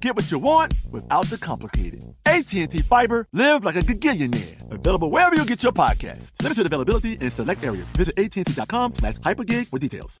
Get what you want without the complicated. AT&T Fiber, live like a gigillionaire. Available wherever you get your podcast. Limited availability in select areas. Visit AT&T.com slash hypergig for details.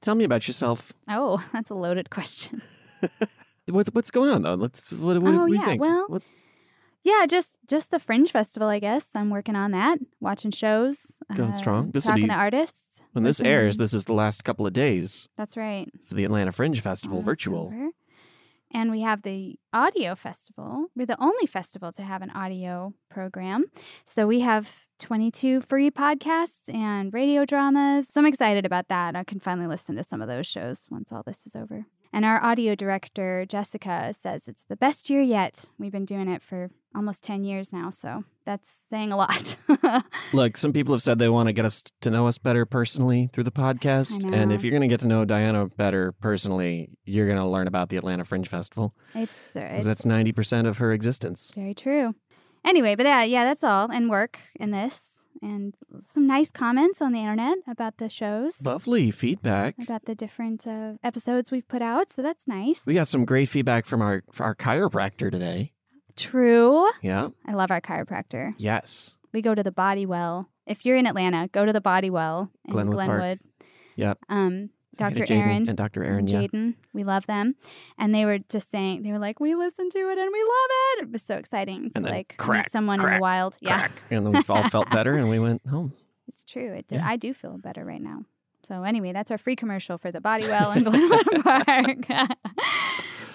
Tell me about yourself. Oh, that's a loaded question. What's what's going on though? Let's what, what, oh what yeah, think? well, What- yeah, just just the Fringe Festival, I guess. I'm working on that, watching shows, Going uh, strong. This'll talking be- to artists. when this airs, this is the last couple of days That's right. for the Atlanta Fringe Festival Almost virtual. over. And we have the audio festival. We're the only festival to have an audio program. So we have 22 free podcasts and radio dramas. So I'm excited about that. I can finally listen to some of those shows once all this is over. And our audio director, Jessica, says it's the best year yet. We've been doing it for almost 10 years now. So that's saying a lot. Look, some people have said they want to get us to know us better personally through the podcast. And if you're going to get to know Diana better personally, you're going to learn about the Atlanta Fringe Festival it's, uh, because it's that's 90% of her existence. Very true. Anyway, but yeah, yeah, that's all. And work in this. And some nice comments on the internet about the shows, Lovely feedback. about the different uh, episodes we've put out. So that's nice. We got some great feedback from our from our chiropractor today. True. Yeah. I love our chiropractor. Yes. We go to the Body Well. If you're in Atlanta, go to the Body Well in Glenwood Park. Yep. Um, Say hi to Dr. Aaron and Dr. Aaron. and Yeah. Jaden. We love them. And they were just saying, they were like, we listened to it and we love it. It was so exciting to like crack, meet someone in the wild. Yeah. And then we all felt better and we went home. It's true. It did. Yeah. I do feel better right now. So anyway, that's our free commercial for the Body Well in Glenwood Park.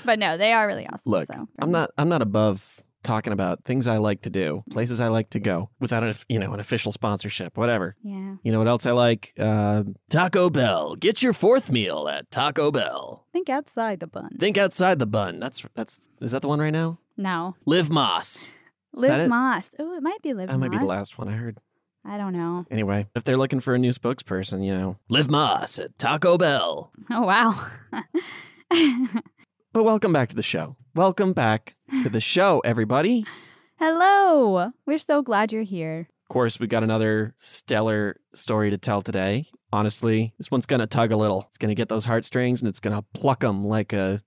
but no, they are really awesome. Look, so I'm not I'm not above talking about things I like to do, places I like to go without an you know an official sponsorship, whatever. Yeah. You know what else I like? Uh, Taco Bell. Get your fourth meal at Taco Bell. Think outside the bun. Think outside the bun. That's that's is that the one right now? no. Live Más. Is that Liv? Moss. Oh, it might be Liv That might be the last one I heard. I don't know. Anyway, if they're looking for a new spokesperson, you know, Live Más at Taco Bell. Oh wow. But welcome back to the show. Welcome back to the show, everybody. Hello. We're so glad you're here. Of course, we got another stellar story to tell today. Honestly, this one's gonna tug a little. It's gonna get those heartstrings and it's gonna pluck them like a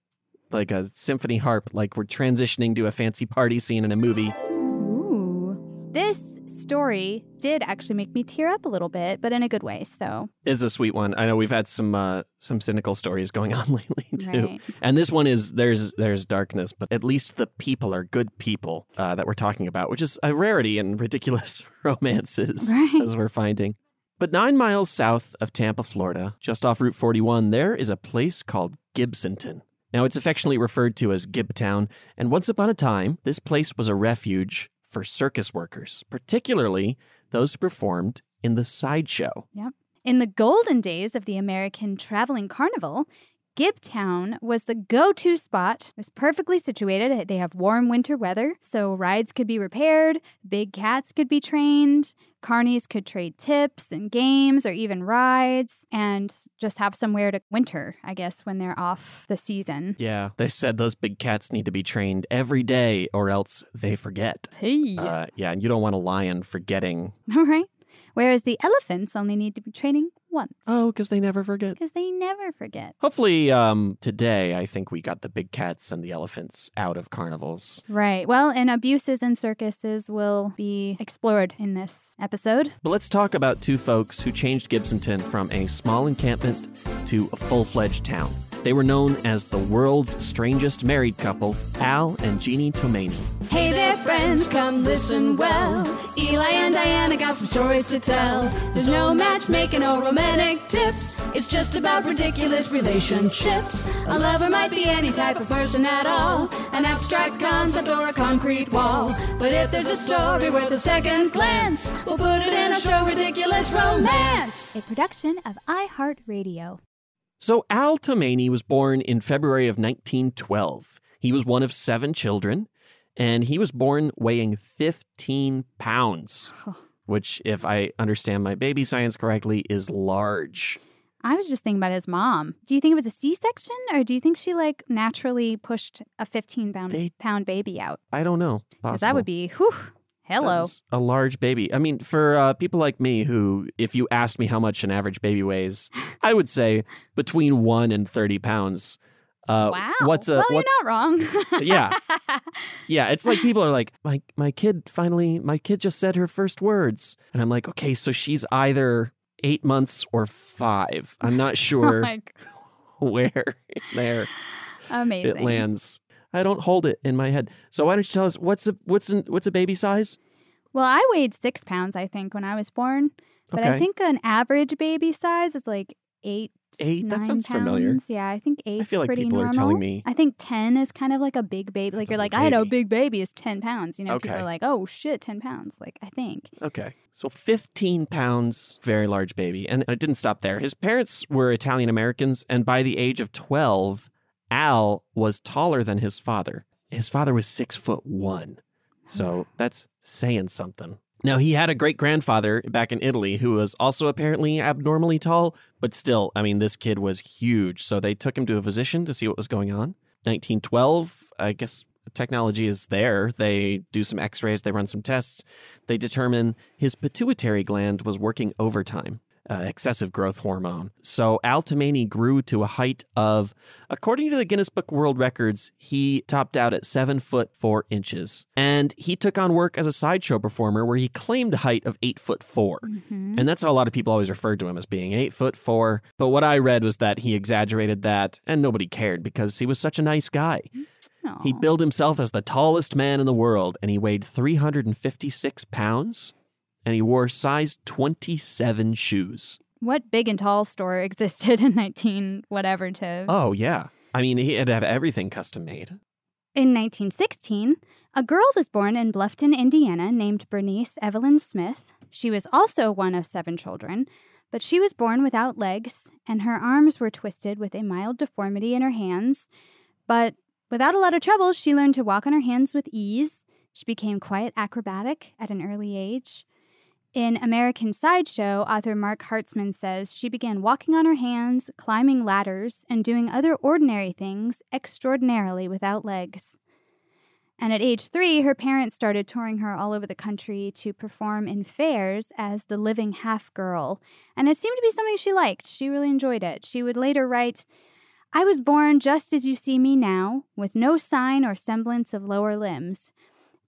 like a symphony harp, like we're transitioning to a fancy party scene in a movie. Ooh. This story did actually make me tear up a little bit, but in a good way. So It's a sweet one. I know we've had some uh, some cynical stories going on lately too, Right. and this one is there's there's darkness, but at least the people are good people uh, that we're talking about, which is a rarity in ridiculous romances, Right. as we're finding. But nine miles south of Tampa, Florida, just off Route 41, there is a place called Gibsonton. Now, it's affectionately referred to as Gibtown, and once upon a time, this place was a refuge for circus workers, particularly those who performed in the sideshow. Yep. In the golden days of the American traveling carnival, Gibtown was the go to spot. It was perfectly situated. They have warm winter weather, so rides could be repaired, big cats could be trained, carnies could trade tips and games or even rides, and just have somewhere to winter, I guess, when they're off the season. Yeah, they said those big cats need to be trained every day or else they forget. Hey. Uh, yeah, and you don't want a lion forgetting. All right. Whereas the elephants only need to be training once. Oh, because they never forget. Because they never forget. Hopefully, um, today I think we got the big cats and the elephants out of carnivals. Right. Well, and abuses in circuses will be explored in this episode. But let's talk about two folks who changed Gibsonton from a small encampment to a full fledged town. They were known as the world's strangest married couple, Al and Jeannie Tomaini. Hey there, friends, come listen well. Eli and Diana got some stories to tell. There's no matchmaking or romantic tips. It's just about ridiculous relationships. A lover might be any type of person at all, an abstract concept or a concrete wall. But if there's a story worth a second glance, we'll put it in our show, Ridiculous Romance. A production of iHeartRadio. So, Al Tomaini was born in February of 1912. He was one of seven children, and he was born weighing 15 pounds, which, if I understand my baby science correctly, is large. I was just thinking about his mom. Do you think it was a C section or do you think she like naturally pushed a 15 pound, They- pound baby out? I don't know. Because that would be, whew, hello. That's a large baby. I mean, for uh, people like me who, if you asked me how much an average baby weighs, I would say between one and 30 pounds. Uh, wow. What's a, well, what's, you're not wrong. Yeah. Yeah, it's like people are like, my my kid finally, my kid just said her first words, and I'm like, okay, so she's either eight months or five. I'm not Oh sure g- where there Amazing. it lands. I don't hold it in my head. So why don't you tell us what's a what's an, what's a baby size? Well, I weighed six pounds, I think, when I was born. But I think an average baby size is like eight. Eight? That sounds familiar. pounds. Yeah, I think eight. I feel like pretty people are normal. telling me- I think ten is kind of like a big baby. Like That's a you're like, big I know a big baby is ten pounds. You know, people are like, oh shit, ten pounds. Like I think. Okay. So 15 pounds, very large baby. And it didn't stop there. His parents were Italian Americans, and by the age of 12, Al was taller than his father. His father was six foot one. So hmm. that's saying something. Now, he had a great grandfather back in Italy who was also apparently abnormally tall, but still, I mean, this kid was huge. So they took him to a physician to see what was going on. 1912, I guess technology is there. They do some x rays, they run some tests. They determine his pituitary gland was working overtime, uh, excessive growth hormone. So Al Tomaini grew to a height of, according to the Guinness Book World Records, he topped out at seven foot four inches. And he took on work as a sideshow performer where he claimed a height of eight foot 4 Mhm. And that's how a lot of people always referred to him as being eight foot four. But what I read was that he exaggerated that and nobody cared because he was such a nice guy. He billed himself as the tallest man in the world, and he weighed 356 pounds, and he wore size 27 shoes. What big and tall store existed in 19 whatever to Oh, yeah. I mean, he had to have everything custom made. In 1916, a girl was born in Bluffton, Indiana, named Bernice Evelyn Smith. She was also one of seven children, but she was born without legs, and her arms were twisted with a mild deformity in her hands. But without a lot of trouble, she learned to walk on her hands with ease. She became quite acrobatic at an early age. In American Sideshow, author Marc Hartzman says she began walking on her hands, climbing ladders, and doing other ordinary things extraordinarily without legs. And at age three, her parents started touring her all over the country to perform in fairs as the living half girl. And it seemed to be something she liked. She really enjoyed it. She would later write, I was born just as you see me now, with no sign or semblance of lower limbs.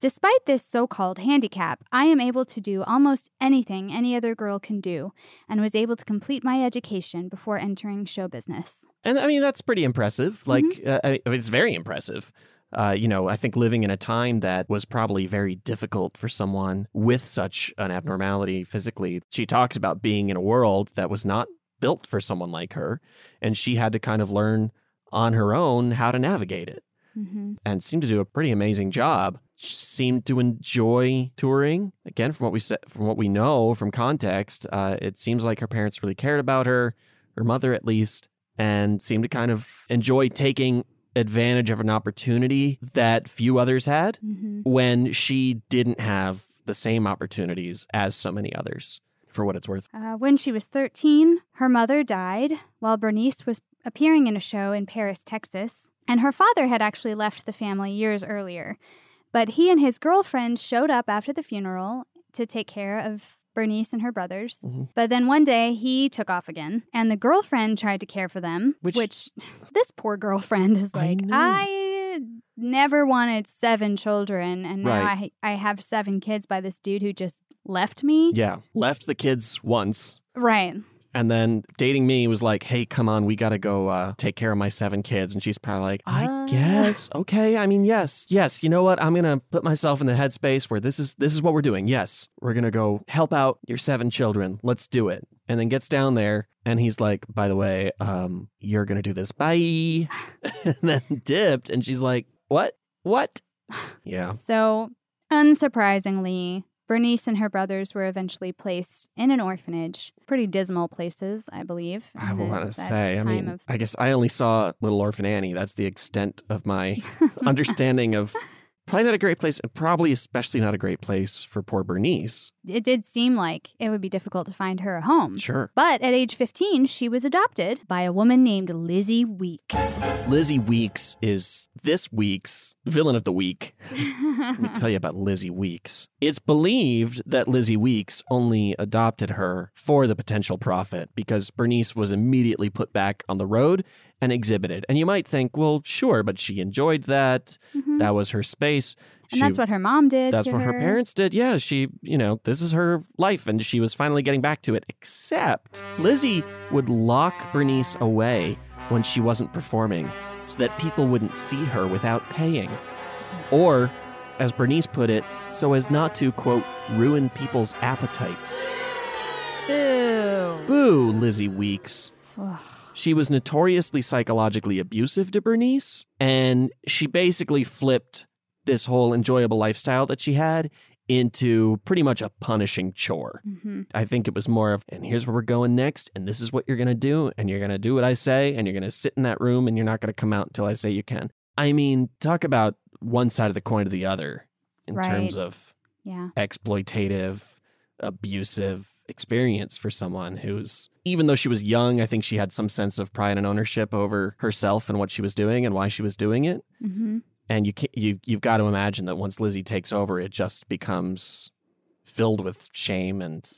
Despite this so called handicap, I am able to do almost anything any other girl can do and was able to complete my education before entering show business. And I mean, that's pretty impressive. Like, uh, I- it's very impressive. Uh, you know, I think living in a time that was probably very difficult for someone with such an abnormality physically. She talks about being in a world that was not built for someone like her, and she had to kind of learn on her own how to navigate it hmm and seemed to do a pretty amazing job. Seemed to enjoy touring. Again, from what we said, from what we know from context, uh, it seems like her parents really cared about her, her mother at least, and seemed to kind of enjoy taking advantage of an opportunity that few others had hmm when she didn't have the same opportunities as so many others. For what it's worth, Uh, when she was 13, her mother died while Bernice was appearing in a show in Paris, Texas, and her father had actually left the family years earlier. But he and his girlfriend showed up after the funeral to take care of Bernice and her brothers. Mhm. But then one day he took off again, and the girlfriend tried to care for them, Which- which, this poor girlfriend is like, know. I never wanted seven children, and now Right. I, I have seven kids by this dude who just left me. yeah, left the kids once Right. And then dating me was like, hey, come on, we got to go uh, take care of my seven kids. And she's probably like, I Uh. guess. Okay. I mean, yes, yes. You know what? I'm going to put myself in the headspace where this is this is what we're doing. Yes, we're going to go help out your seven children. Let's do it. And then gets down there and he's like, by the way, um, you're going to do this. Bye. and then dipped. And she's like, what? What? Yeah. So, unsurprisingly, Bernice and her brothers were eventually placed in an orphanage. Pretty dismal places, I believe. I want to say, I mean, of- I guess I only saw Little Orphan Annie. That's the extent of my understanding of probably not a great place, and probably especially not a great place for poor Bernice. it did seem like it would be difficult to find her a home. Sure. But at age 15, she was adopted by a woman named Lizzie Weeks. Lizzie Weeks is this week's villain of the week. Let me tell you about Lizzie Weeks. It's believed that Lizzie Weeks only adopted her for the potential profit because Bernice was immediately put back on the road and exhibited. And you might think, well, sure, but she enjoyed that. Mhm. That was her space. and She- that's what her mom did. That's what her her parents did. Yeah, she, you know, this is her life, and she was finally getting back to it. Except Lizzie would lock Bernice away when she wasn't performing so that people wouldn't see her without paying. Or, as Bernice put it, so as not to, quote, ruin people's appetites. Boo. Boo, Lizzie Weeks. She was notoriously psychologically abusive to Bernice, and she basically flipped this whole enjoyable lifestyle that she had into pretty much a punishing chore. hmm I think it was more of, and here's where we're going next, and this is what you're going to do, and you're going to do what I say, and you're going to sit in that room, and you're not going to come out until I say you can. I mean, talk about one side of the coin to the other in terms of Yeah. exploitative, abusive experience for someone who's, even though she was young, I think she had some sense of pride and ownership over herself and what she was doing and why she was doing it. hmm And you can, you you've got to imagine that once Lizzie takes over, it just becomes filled with shame and,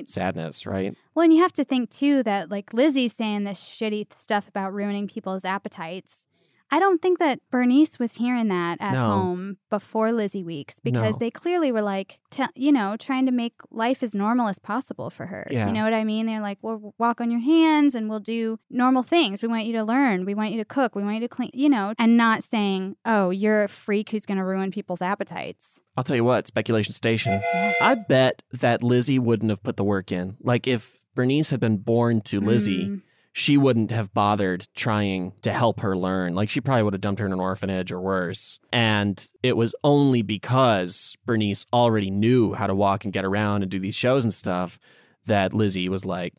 and sadness, right? Well, and you have to think too that like Lizzie's saying this shitty stuff about ruining people's appetites. I don't think that Bernice was hearing that at No. home before Lizzie Weeks because No. they clearly were like, te- you know, trying to make life as normal as possible for her. Yeah. You know what I mean? They're like, well, walk on your hands and we'll do normal things. We want you to learn. We want you to cook. We want you to clean, you know, and not saying, oh, you're a freak who's going to ruin people's appetites. I'll tell you what, Speculation Station. I bet that Lizzie wouldn't have put the work in. Like if Bernice had been born to Lizzie, Mm. She wouldn't have bothered trying to help her learn. Like she probably would have dumped her in an orphanage or worse. And it was only because Bernice already knew how to walk and get around and do these shows and stuff that Lizzie was like,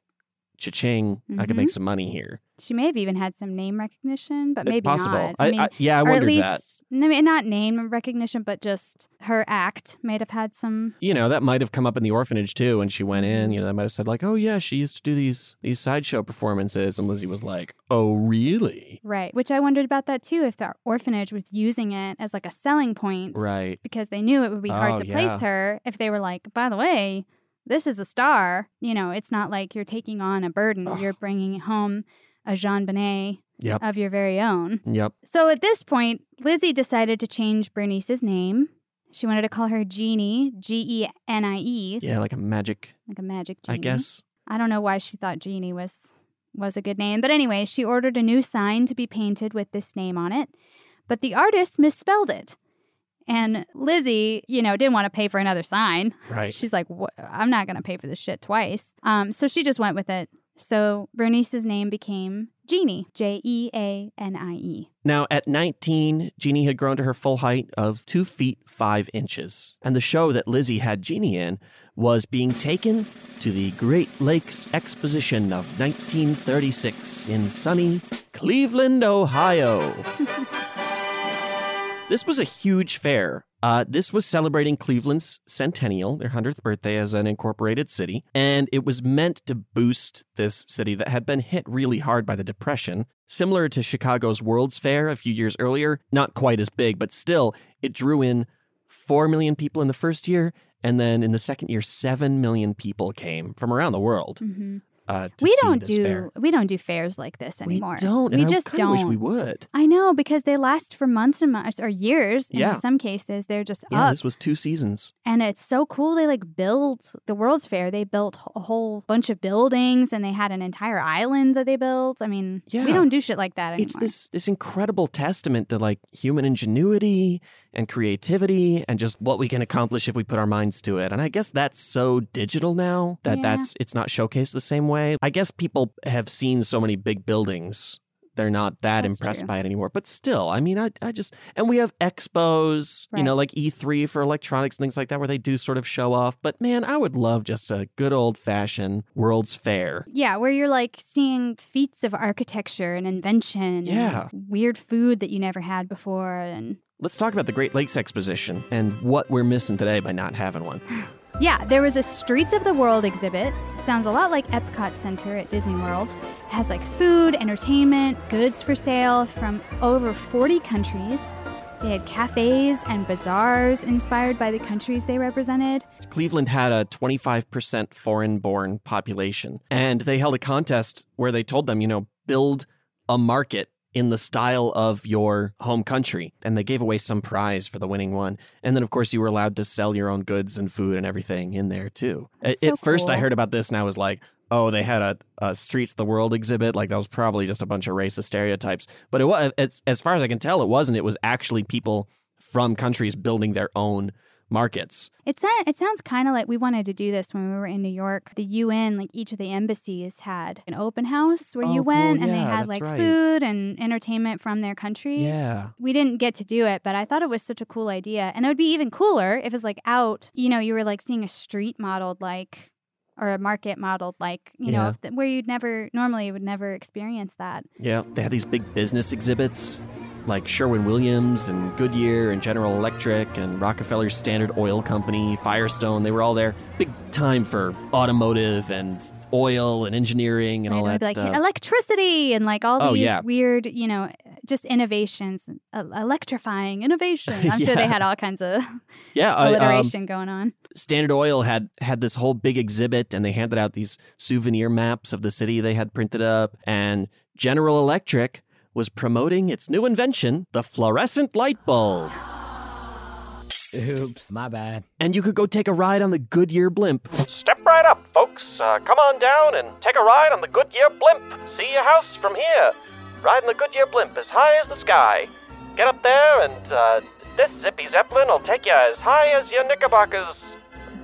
cha-ching, I could make mm-hmm. some money here. She may have even had some name recognition, but maybe possible. not. I, mean, I, yeah, I or at wondered least that. I mean, not name recognition, but just her act might have had some. you know that might have come up in the orphanage too when she went in you mm-hmm. know they might have said like oh yeah she used to do these these sideshow performances and lizzie was like oh really Right, which I wondered about that too. If the orphanage was using it as like a selling point, right Because they knew it would be hard Oh, to yeah. place her if they were like, by the way, this is a star. You know, it's not like you're taking on a burden. You're bringing home a Jean Bonnet yep of your very own. yep So at this point, Lizzie decided to change Bernice's name She wanted to call her Genie, G E N I E, Yeah, like a magic, like a magic genie. I guess. I don't know why she thought Genie was was a good name, but anyway, she ordered a new sign to be painted with this name on it, but the artist misspelled it. And Lizzie, you know, didn't want to pay for another sign. Right. She's like, I'm not going to pay for this shit twice. Um, so she just went with it. So Bernice's name became Jeannie, J E A N I E. Now, at 19, Jeannie had grown to her full height of 2 feet 5 inches. And the show that Lizzie had Jeannie in was being taken to the Great Lakes Exposition of 1936 in sunny Cleveland, Ohio. This was a huge fair. Uh, this was celebrating Cleveland's centennial, their 100th birthday as an incorporated city. And it was meant to boost this city that had been hit really hard by the Depression. Similar to Chicago's World's Fair a few years earlier, not quite as big, but still, it drew in 4 million people in the first year. And then in the second year, 7 million people came from around the world. Mm-hmm. Uh, We don't do fair. we don't do fairs like this anymore. We don't. We I just don't. wish we would. I know because they last for months and months or years. Yeah. In some cases, they're just Yeah, up, this was two seasons. and it's so cool. They like built the World's Fair. They built a whole bunch of buildings, and they had an entire island that they built. I mean, Yeah. we don't do shit like that anymore. It's this this incredible testament to like human ingenuity and creativity and just what we can accomplish if we put our minds to it. And I guess that's so digital now that Yeah. that's it's not showcased the same way. I guess people have seen so many big buildings. They're not that That's impressed true. by it anymore. But still, I mean, I, I just, and we have expos, you know, like E3 for electronics and things like that, where they do sort of show off. But man, I would love just a good old fashioned World's Fair. Yeah, where you're like seeing feats of architecture and invention. and Yeah. weird food that you never had before. And Let's talk about the Great Lakes Exposition and what we're missing today by not having one. yeah, there was a Streets of the World exhibit. Sounds a lot like Epcot Center at Disney World. It has like food, entertainment, goods for sale from over 40 countries. They had cafes and bazaars inspired by the countries they represented. Cleveland had a 25% foreign born population, and they held a contest where they told them, you know, build a market in the style of your home country. And they gave away some prize for the winning one. And then, of course, you were allowed to sell your own goods and food and everything in there, too. That's At so first, I heard about this and I was like, oh, they had a, a Streets of the World exhibit. Like, that was probably just a bunch of racist stereotypes. But it was, as far as I can tell, it wasn't. It was actually people from countries building their own markets. It, sa- it sounds kind of like we wanted to do this when we were in New York. The UN, like each of the embassies, had an open house where Oh, you cool. went and they had like right. food and entertainment from their country. Yeah. We didn't get to do it, but I thought it was such a cool idea. And it would be even cooler if it's like out, you know, you were like seeing a street modeled like or a market modeled like, you Yeah. know, th- where you'd never normally would never experience that. Yeah, they had these big business exhibits like Sherwin Williams and Goodyear and General Electric and Rockefeller Standard Oil Company, Firestone. They were all there. Big time for automotive and oil and engineering and all Right? It that like stuff. electricity and like all Oh, these yeah. weird, you know, just innovations, uh, electrifying innovation. I'm sure they had all kinds of yeah, I- um, alliteration going on. Standard Oil had had this whole big exhibit and they handed out these souvenir maps of the city they had printed up and General Electric was promoting its new invention, the fluorescent light bulb. Oops, my bad. And you could go take a ride on the Goodyear blimp. Step right up, folks. Uh, come on down and take a ride on the Goodyear blimp. See your house from here. Riding the Goodyear blimp as high as the sky. Get up there, and uh, this zippy zeppelin will take you as high as your knickerbockers.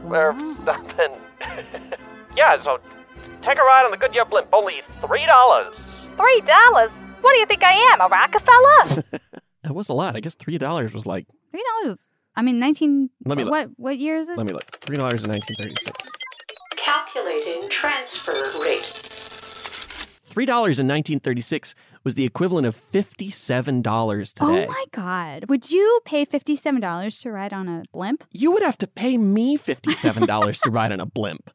Or something. yeah, so take a ride on the Goodyear blimp. Only $3. Three dollars? What do you think I am, a Rockefeller? That was a lot. I guess three dollars was like. Three dollars. I mean, nineteen. Let me look. What what year is it? Let me look. Three dollars in nineteen thirty-six. Calculating transfer rate. Three dollars in nineteen thirty-six was the equivalent of fifty-seven dollars oh today. Oh my god! Would you pay fifty-seven dollars to ride on a blimp? You would have to pay me fifty-seven dollars to ride on a blimp.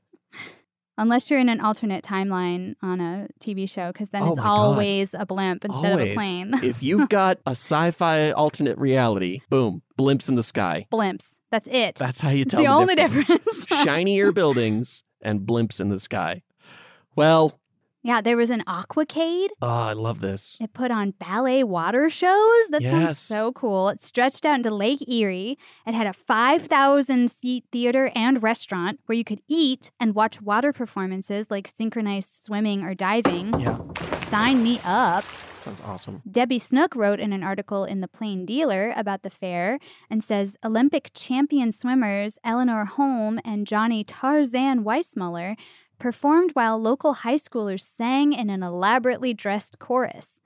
Unless you're in an alternate timeline on a TV show, because then Oh it's my God. always a blimp instead of a plane. if you've got a sci-fi alternate reality, boom, blimps in the sky. Blimps. That's it. That's how you It's tell the only difference. difference. Shinier buildings and blimps in the sky. Well, Yeah, there was an aquacade. Oh, ah, I love this. It put on ballet water shows. That sounds so cool. It stretched out into Lake Erie. It had a 5,000 seat theater and restaurant where you could eat and watch water performances like synchronized swimming or diving. Yeah. Sign me up. Sounds awesome. Debbi Snook wrote in an article in The Plain Dealer about the fair and says Olympic champion swimmers Eleanor Holm and Johnny Tarzan Weissmuller performed while local high schoolers sang in an elaborately dressed chorus.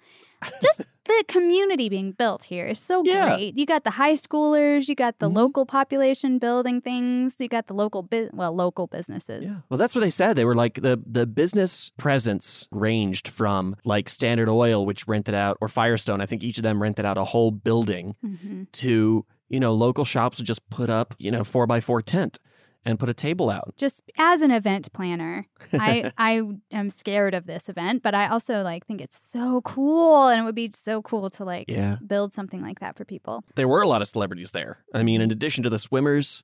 Just the community being built here is so Yeah. great. You got the high schoolers, you got the local population building things, you got the local bu- well local businesses. Yeah. Well, that's what they said. They were like the the business presence ranged from like Standard Oil, which rented out, or Firestone. I think each of them rented out a whole building Mhm. to you know local shops would just put up you know four by four tent and put a table out. just as an event planner i i am scared of this event but i also like think it's so cool and it would be so cool to like Yeah. build something like that for people There were a lot of celebrities there. I mean, in addition to the swimmers,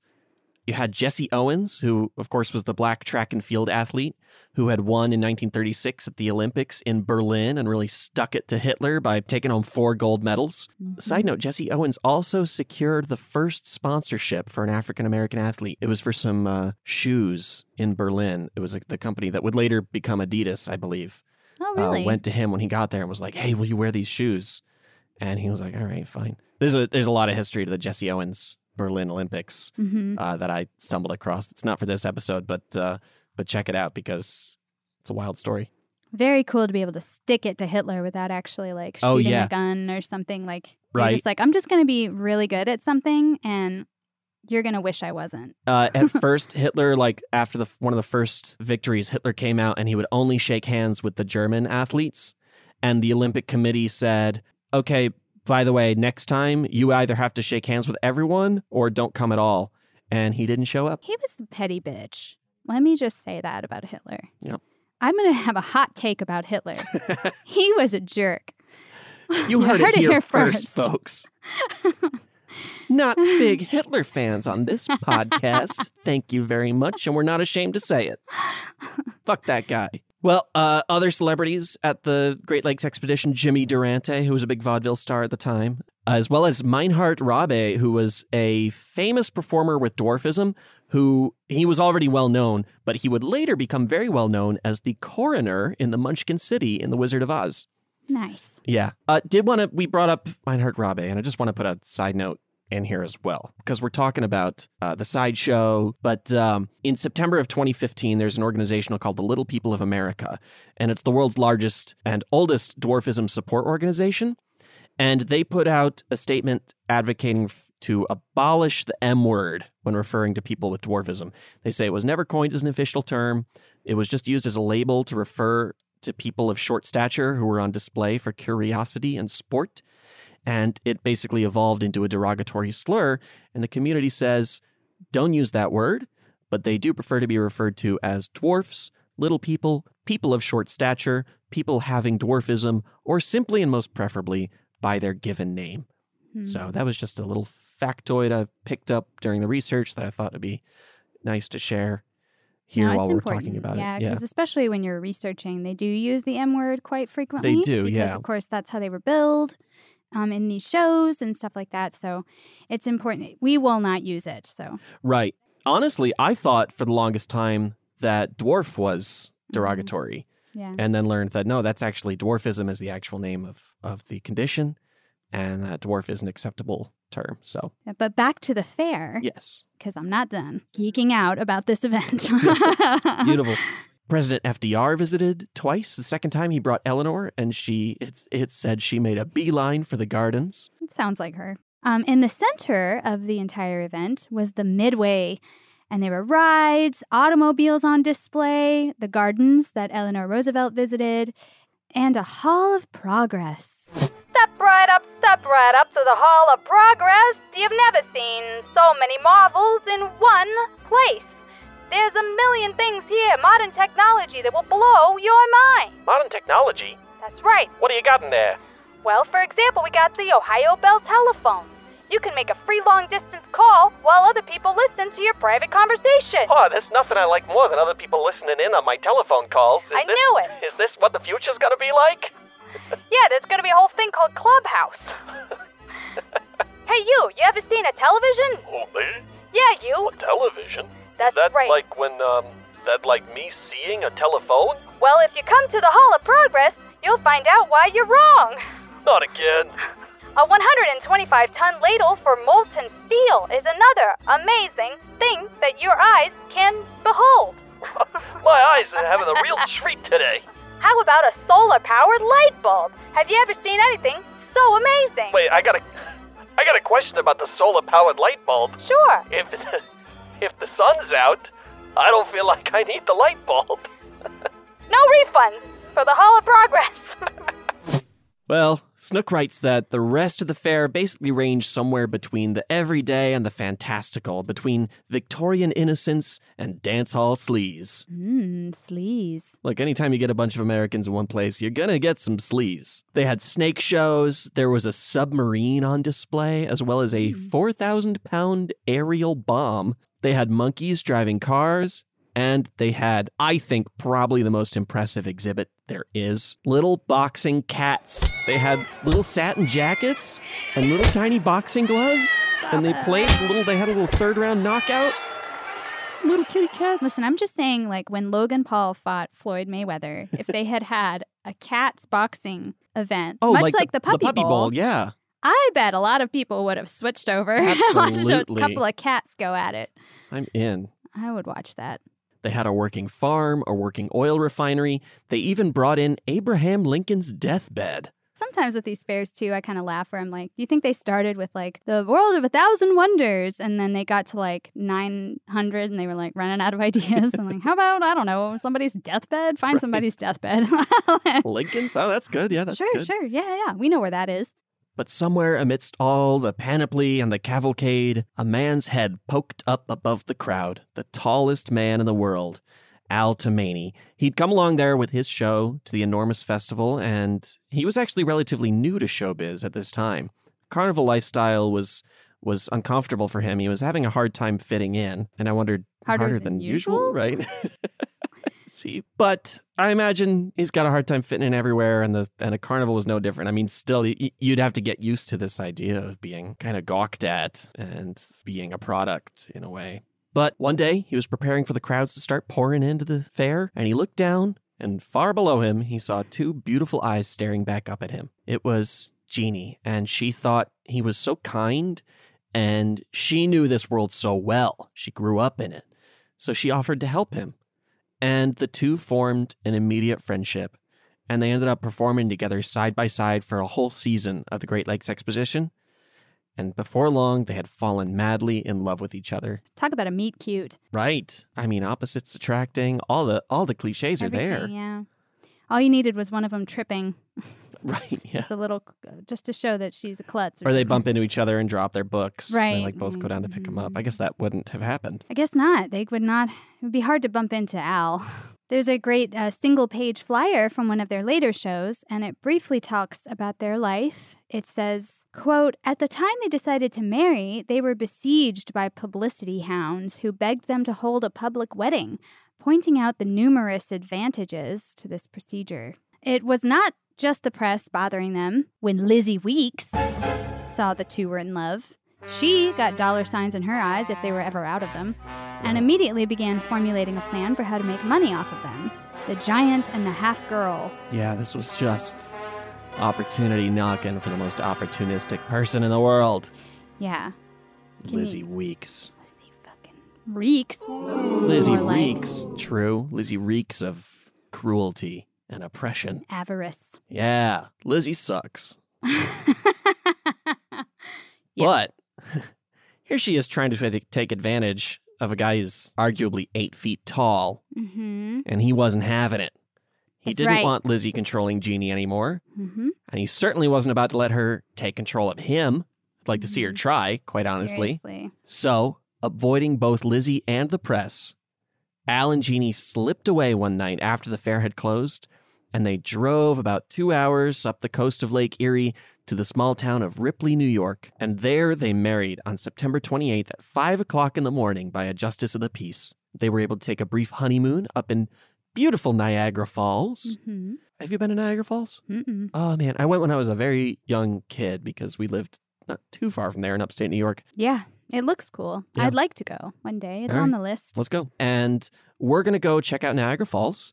you had Jesse Owens, who, of course, was the black track and field athlete who had won in 1936 at the Olympics in Berlin and really stuck it to Hitler by taking home four gold medals. Side note Jesse Owens also secured the first sponsorship for an African American athlete. It was for some uh, shoes in Berlin. It was like the company that would later become Adidas, I believe. oh uh, really went to him when he got there and was like, "Hey, will you wear these shoes?" And he was like, "All right, fine." There's a there's a lot of history to the Jesse Owens Berlin Olympics Mhm. uh, that I stumbled across. It's not for this episode, but uh, but check it out because it's a wild story. very cool to be able to stick it to hitler without actually like Oh, shooting yeah. a gun or something like Right. just like i'm just going to be really good at something and you're going to wish i wasn't Uh, at first, Hitler, like after the one of the first victories, Hitler came out and he would only shake hands with the German athletes, and the Olympic Committee said, "Okay, by the way, next time you either have to shake hands with everyone or don't come at all." And he didn't show up. he was a petty bitch let me just say that about hitler Yep. i'm going to have a hot take about hitler he was a jerk You heard, it, here first, folks. Not big Hitler fans on this podcast. Thank you very much, and we're not ashamed to say it. Fuck that guy. Well, uh, other celebrities at the Great Lakes Expedition, Jimmy Durante, who was a big vaudeville star at the time, as well as Meinhardt Raabe, who was a famous performer with dwarfism, who he was already well known, but he would later become very well known as the coroner in the Munchkin City in The Wizard of Oz. nice Yeah. Uh, did want to, we brought up Meinhardt Raabe, and I just want to put a side note in here as well, because we're talking about uh, the sideshow. But um, in September of 2015, there's an organization called the Little People of America, and it's the world's largest and oldest dwarfism support organization. And they put out a statement advocating f- to abolish the M word when referring to people with dwarfism. They say it was never coined as an official term, it was just used as a label to refer to people of short stature who were on display for curiosity and sport. And it basically evolved into a derogatory slur. And the community says, don't use that word, but they do prefer to be referred to as dwarfs, little people, people of short stature, people having dwarfism, or simply and most preferably by their given name. Hmm. So that was just a little factoid I picked up during the research that I thought would be nice to share here No, while we're talking about yeah, it. Yeah. because especially when you're researching, they do use the M word quite frequently. They do, because yeah. Of course, that's how they were billed um, in these shows and stuff like that. So it's important. We will not use it. So Right. Honestly, I thought for the longest time that dwarf was derogatory, yeah. and then learned that no, that's actually dwarfism is the actual name of of the condition, and that dwarf is an acceptable term. So But back to the fair, yes, because I'm not done geeking out about this event. beautiful. President FDR visited twice. The second time he brought Eleanor, and she it's it said she made a beeline for the gardens. It sounds like her. Um, in the center of the entire event was the Midway, and there were rides, automobiles on display, the gardens that Eleanor Roosevelt visited, and a Hall of Progress. Step right up, step right up to the Hall of Progress. You've never seen so many marvels in one place. There's a million things here, modern technology that will blow your mind. Modern technology? That's right. What do you got in there? Well, for example, we got the Ohio Bell telephone. You can make a free long distance call while other people listen to your private conversation. Oh, there's nothing I like more than other people listening in on my telephone calls. Is I this, knew it. Is this what the future's gonna be like? Yeah, there's gonna be a whole thing called Clubhouse. hey, you, you ever seen a television? Oh, me? Yeah, you. Television? That's that right. like when, um, that like me seeing a telephone? Well, if you come to the Hall of Progress, you'll find out why you're wrong. Not again. A 125 ton ladle for molten steel is another amazing thing that your eyes can behold. My eyes are having a real treat today. How about a solar powered light bulb? Have you ever seen anything so amazing? Wait, I got a, I got a question about the solar-powered light bulb. Sure. If, if the sun's out, I don't feel like I need the light bulb. No refunds for the Hall of Progress. Well, Snook writes that the rest of the fair basically ranged somewhere between the everyday and the fantastical, between Victorian innocence and dance hall sleaze. Mmm, sleaze. Look, anytime you get a bunch of Americans in one place, you're gonna get some sleaze. They had snake shows, there was a submarine on display, as well as a hmm. 4,000 pound aerial bomb. They had monkeys driving cars, and they had, I think, probably the most impressive exhibit there is little boxing cats. They had little satin jackets and little tiny boxing gloves, and they played little, they had a little third round knockout. Little kitty cats. Listen, I'm just saying, like when Logan Paul fought Floyd Mayweather, if they had had a cats boxing event, Oh, much like, the, puppy, bowl. yeah. I bet a lot of people would have switched over and watched a couple of cats go at it. I'm in. I would watch that. They had a working farm, a working oil refinery. They even brought in Abraham Lincoln's deathbed. Sometimes with these fairs too, I kind of laugh where I'm like, do you think they started with like the world of a thousand wonders and then they got to like 900 and they were like running out of ideas? and like, how about, I don't know, somebody's deathbed? Find somebody's deathbed. Lincoln's? Oh, that's good. Yeah, that's sure, good. Sure, sure. Yeah, yeah. We know where that is. But somewhere amidst all the panoply and the cavalcade, a man's head poked up above the crowd, the tallest man in the world, Al. He'd come along there with his show to the enormous festival, and he was actually relatively new to showbiz at this time. Carnival lifestyle was was uncomfortable for him. He was having a hard time fitting in, and I wondered Harder than usual? right? But I imagine he's got a hard time fitting in everywhere, and the and a carnival was no different. I mean, still, you'd have to get used to this idea of being kind of gawked at and being a product in a way. But one day, he was preparing for the crowds to start pouring into the fair, and he looked down, and far below him, he saw two beautiful eyes staring back up at him. It was Jeannie, and she thought he was so kind, and she knew this world so well. She grew up in it. So she offered to help him. And the two formed an immediate friendship, and they ended up performing together side by side for a whole season of the Great Lakes Exposition. And before long, they had fallen madly in love with each other. Talk about a meet cute. Right. I mean, opposites attracting. All the all the cliches are there. Yeah. All you needed was one of them tripping. Right. Yeah. Just a little, just to show that she's a klutz. Or they something. bump into each other and drop their books. right They Right. like both go down to pick them up. I guess that wouldn't have happened. I guess not. They would not. It would be hard to bump into Al. There's a great uh, single page flyer from one of their later shows, and it briefly talks about their life. It says, quote, At the time they decided to marry, they were besieged by publicity hounds who begged them to hold a public wedding, pointing out the numerous advantages to this procedure. It was not just the press bothering them when Lizzie Weeks saw the two were in love. She got dollar signs in her eyes if they were ever out of them, and immediately began formulating a plan for how to make money off of them. The giant and the half girl. Yeah, this was just opportunity knocking for the most opportunistic person in the world. Yeah. Can Lizzie you- Weeks. Lizzie fucking Reeks. Lizzie More Reeks. like reeks. True. Lizzie reeks of cruelty and oppression. Avarice. Yeah. Lizzie sucks. But here she is trying to take advantage of a guy who's arguably eight feet tall, Mm-hmm. and he wasn't having it. He That's didn't right. want Lizzie controlling Jeannie anymore, Mm-hmm. and he certainly wasn't about to let her take control of him. I'd like to see her try, quite honestly. Seriously. So, avoiding both Lizzie and the press, Al and Jeannie slipped away one night after the fair had closed and they drove about two hours up the coast of Lake Erie to the small town of Ripley, New York. And there they married on September 28th at 5 o'clock in the morning by a justice of the peace. They were able to take a brief honeymoon up in beautiful Niagara Falls. Mm-hmm. Have you been to Niagara Falls? Mm-mm. Oh, man. I went when I was a very young kid because we lived not too far from there in upstate New York. Yeah, it looks cool. Yeah. I'd like to go one day. It's All on the list. Let's go. And we're going to go check out Niagara Falls,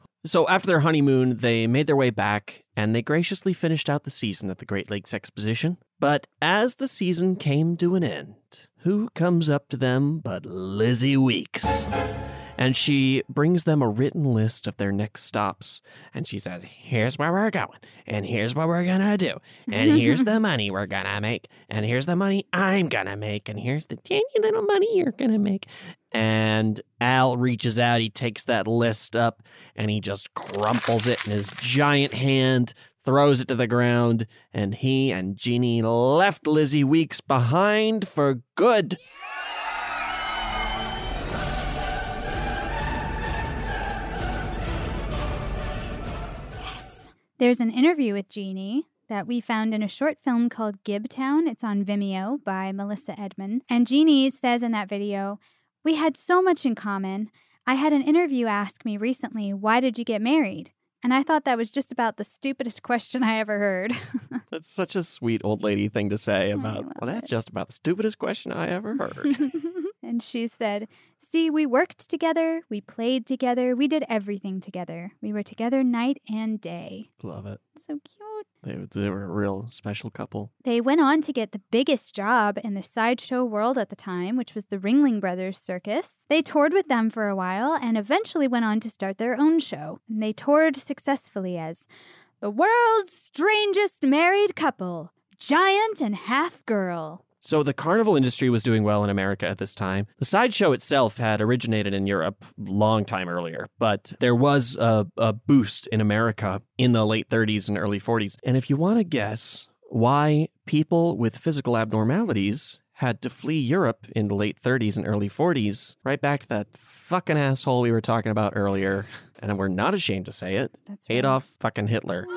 So after their honeymoon, they made their way back and they graciously finished out the season at the Great Lakes Exposition. But as the season came to an end, who comes up to them but Lizzie Weeks? And she brings them a written list of their next stops. And she says, Here's where we're going. And here's what we're going to do. And here's the money we're going to make. And here's the money I'm going to make. And here's the tiny little money you're going to make. And Al reaches out. He takes that list up and he just crumples it in his giant hand, throws it to the ground. And he and Jeannie left Lizzie Weeks behind for good. There's an interview with Jeannie that we found in a short film called Gibtown. It's on Vimeo by Melissa Edmond. And Jeannie says in that video, We had so much in common. I had an interview ask me recently, Why did you get married? And I thought that was just about the stupidest question I ever heard. That's such a sweet old lady thing to say about, well, that's just about the stupidest question I ever heard. And she said, See, we worked together, we played together, we did everything together. We were together night and day. Love it. So cute. They, they were a real special couple. They went on to get the biggest job in the sideshow world at the time, which was the Ringling Brothers Circus. They toured with them for a while and eventually went on to start their own show. And they toured successfully as the world's strangest married couple, giant and half girl. So the carnival industry was doing well in America at this time. The sideshow itself had originated in Europe long time earlier, but there was a, a boost in America in the late 30s and early 40s. And if you want to guess why people with physical abnormalities had to flee Europe in the late 30s and early 40s, right back to that fucking asshole we were talking about earlier, and we're not ashamed to say it, That's right. Adolf fucking Hitler.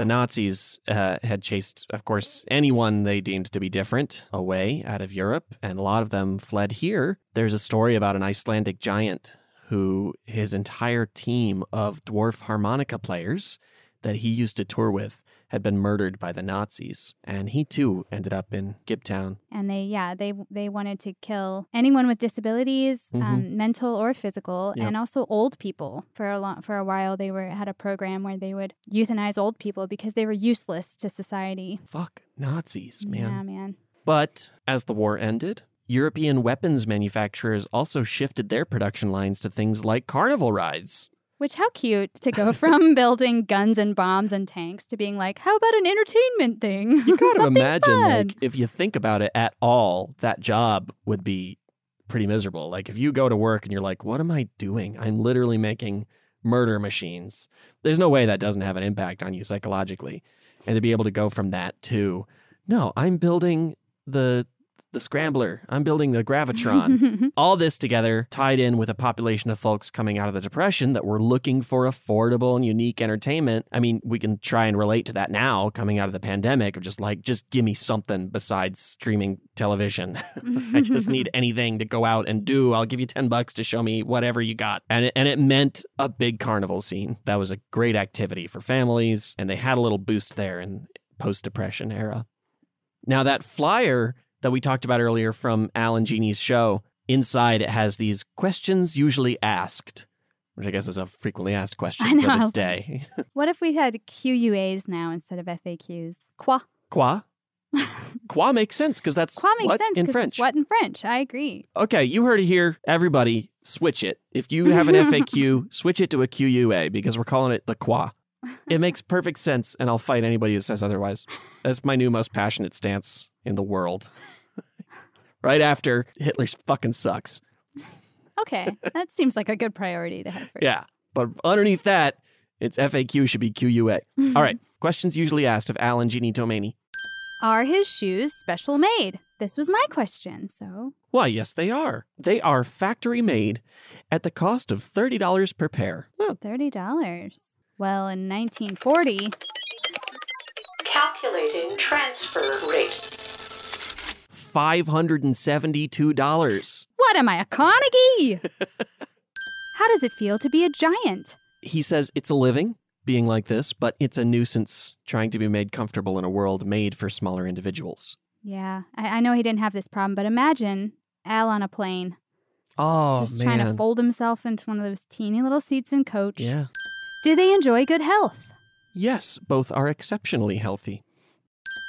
The Nazis uh, had chased, of course, anyone they deemed to be different away out of Europe, and a lot of them fled here. There's a story about an Icelandic giant who his entire team of dwarf harmonica players that he used to tour with had been murdered by the Nazis, and he too ended up in Gibtown. And they, yeah, they they wanted to kill anyone with disabilities, Mhm. um, mental or physical, Yep. and also old people. For a long, for a while, they were had a program where they would euthanize old people because they were useless to society. Fuck Nazis, man. Yeah, man. But as the war ended, European weapons manufacturers also shifted their production lines to things like carnival rides. Which how cute to go from building guns and bombs and tanks to being like, how about an entertainment thing? You gotta imagine, fun. like, if you think about it at all, that job would be pretty miserable. Like, if you go to work and you're like, what am I doing? I'm literally making murder machines. There's no way that doesn't have an impact on you psychologically. And to be able to go from that to, no, I'm building the the scrambler. I'm building the gravitron. All this together tied in with a population of folks coming out of the depression that were looking for affordable and unique entertainment. I mean, we can try and relate to that now coming out of the pandemic of just like just give me something besides streaming television. I just need anything to go out and do. I'll give you 10 bucks to show me whatever you got. And it, and it meant a big carnival scene. That was a great activity for families and they had a little boost there in post-depression era. Now that flyer that we talked about earlier from Al and Jeannie's show, inside it has these questions usually asked, which I guess is a frequently asked question of its day. what if we had QUAs now instead of FAQs? Qua. Qua? Qua makes sense because that's Qua makes what sense in French. What in French? I agree. Okay, you heard it here. Everybody, switch it. If you have an FAQ, switch it to a QUA because we're calling it the Qua. It makes perfect sense, and I'll fight anybody who says otherwise. That's my new most passionate stance in the world. right after Hitler fucking sucks. Okay, that seems like a good priority to have first. Yeah. But underneath that, it's FAQ should be QUA. All right. Questions usually asked of Al and Jeannie Tomaini. Are his shoes special made? This was my question. So, Why, yes, they are. They are factory made at the cost of $30 per pair. Oh, $30. Well, in 1940, Calculating transfer rate. $572. what am I, a Carnegie? How does it feel to be a giant? He says it's a living being like this, but it's a nuisance trying to be made comfortable in a world made for smaller individuals. Yeah, I, I know he didn't have this problem, but imagine Al on a plane, Oh, just man. trying to fold himself into one of those teeny little seats in coach. Yeah. Do they enjoy good health? Yes, both are exceptionally healthy.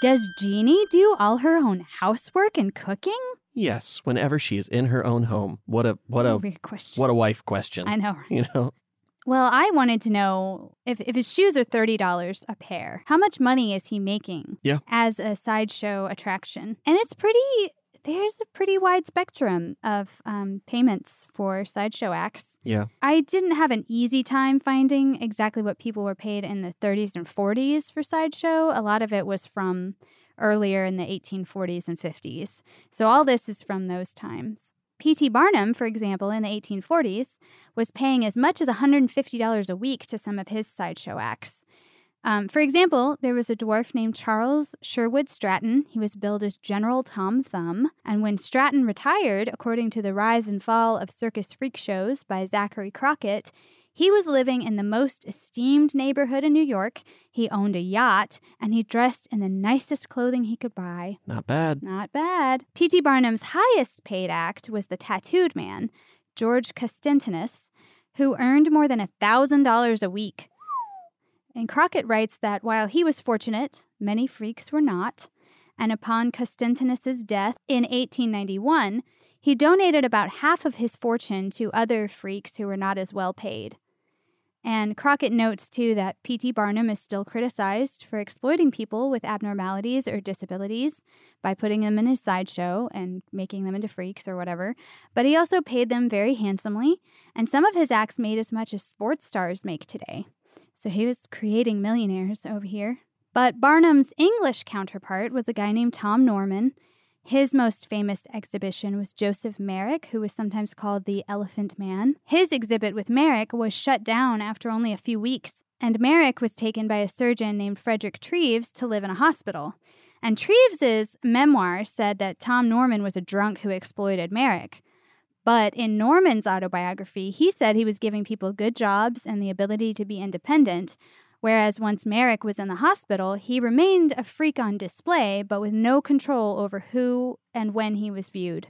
Does Jeannie do all her own housework and cooking? Yes, whenever she is in her own home. What a what a Weird question. what a wife question. I know. You know. Well, I wanted to know if, if his shoes are $30 a pair, how much money is he making Yeah. as a sideshow attraction? And it's pretty, there's a pretty wide spectrum of um, payments for sideshow acts. Yeah. I didn't have an easy time finding exactly what people were paid in the 30s and 40s for sideshow. A lot of it was from earlier in the 1840s and 50s. So all this is from those times. P.T. Barnum, for example, in the 1840s, was paying as much as $150 a week to some of his sideshow acts. Um, for example, there was a dwarf named Charles Sherwood Stratton. He was billed as General Tom Thumb. And when Stratton retired, according to The Rise and Fall of Circus Freak Shows by Zachary Crockett, He was living in the most esteemed neighborhood in New York. He owned a yacht and he dressed in the nicest clothing he could buy. Not bad. Not bad. P.T. Barnum's highest paid act was the tattooed man, George Costentenus, who earned more than a $1,000 a week. And Crockett writes that while he was fortunate, many freaks were not. And upon Costentenus's death in 1891, he donated about half of his fortune to other freaks who were not as well paid. And Crockett notes too that P.T. Barnum is still criticized for exploiting people with abnormalities or disabilities by putting them in his sideshow and making them into freaks or whatever. But he also paid them very handsomely, and some of his acts made as much as sports stars make today. So he was creating millionaires over here. But Barnum's English counterpart was a guy named Tom Norman. His most famous exhibition was Joseph Merrick, who was sometimes called the Elephant Man. His exhibit with Merrick was shut down after only a few weeks, and Merrick was taken by a surgeon named Frederick Treves to live in a hospital. And Treves's memoir said that Tom Norman was a drunk who exploited Merrick. But in Norman's autobiography, he said he was giving people good jobs and the ability to be independent, Whereas once Merrick was in the hospital, he remained a freak on display, but with no control over who and when he was viewed.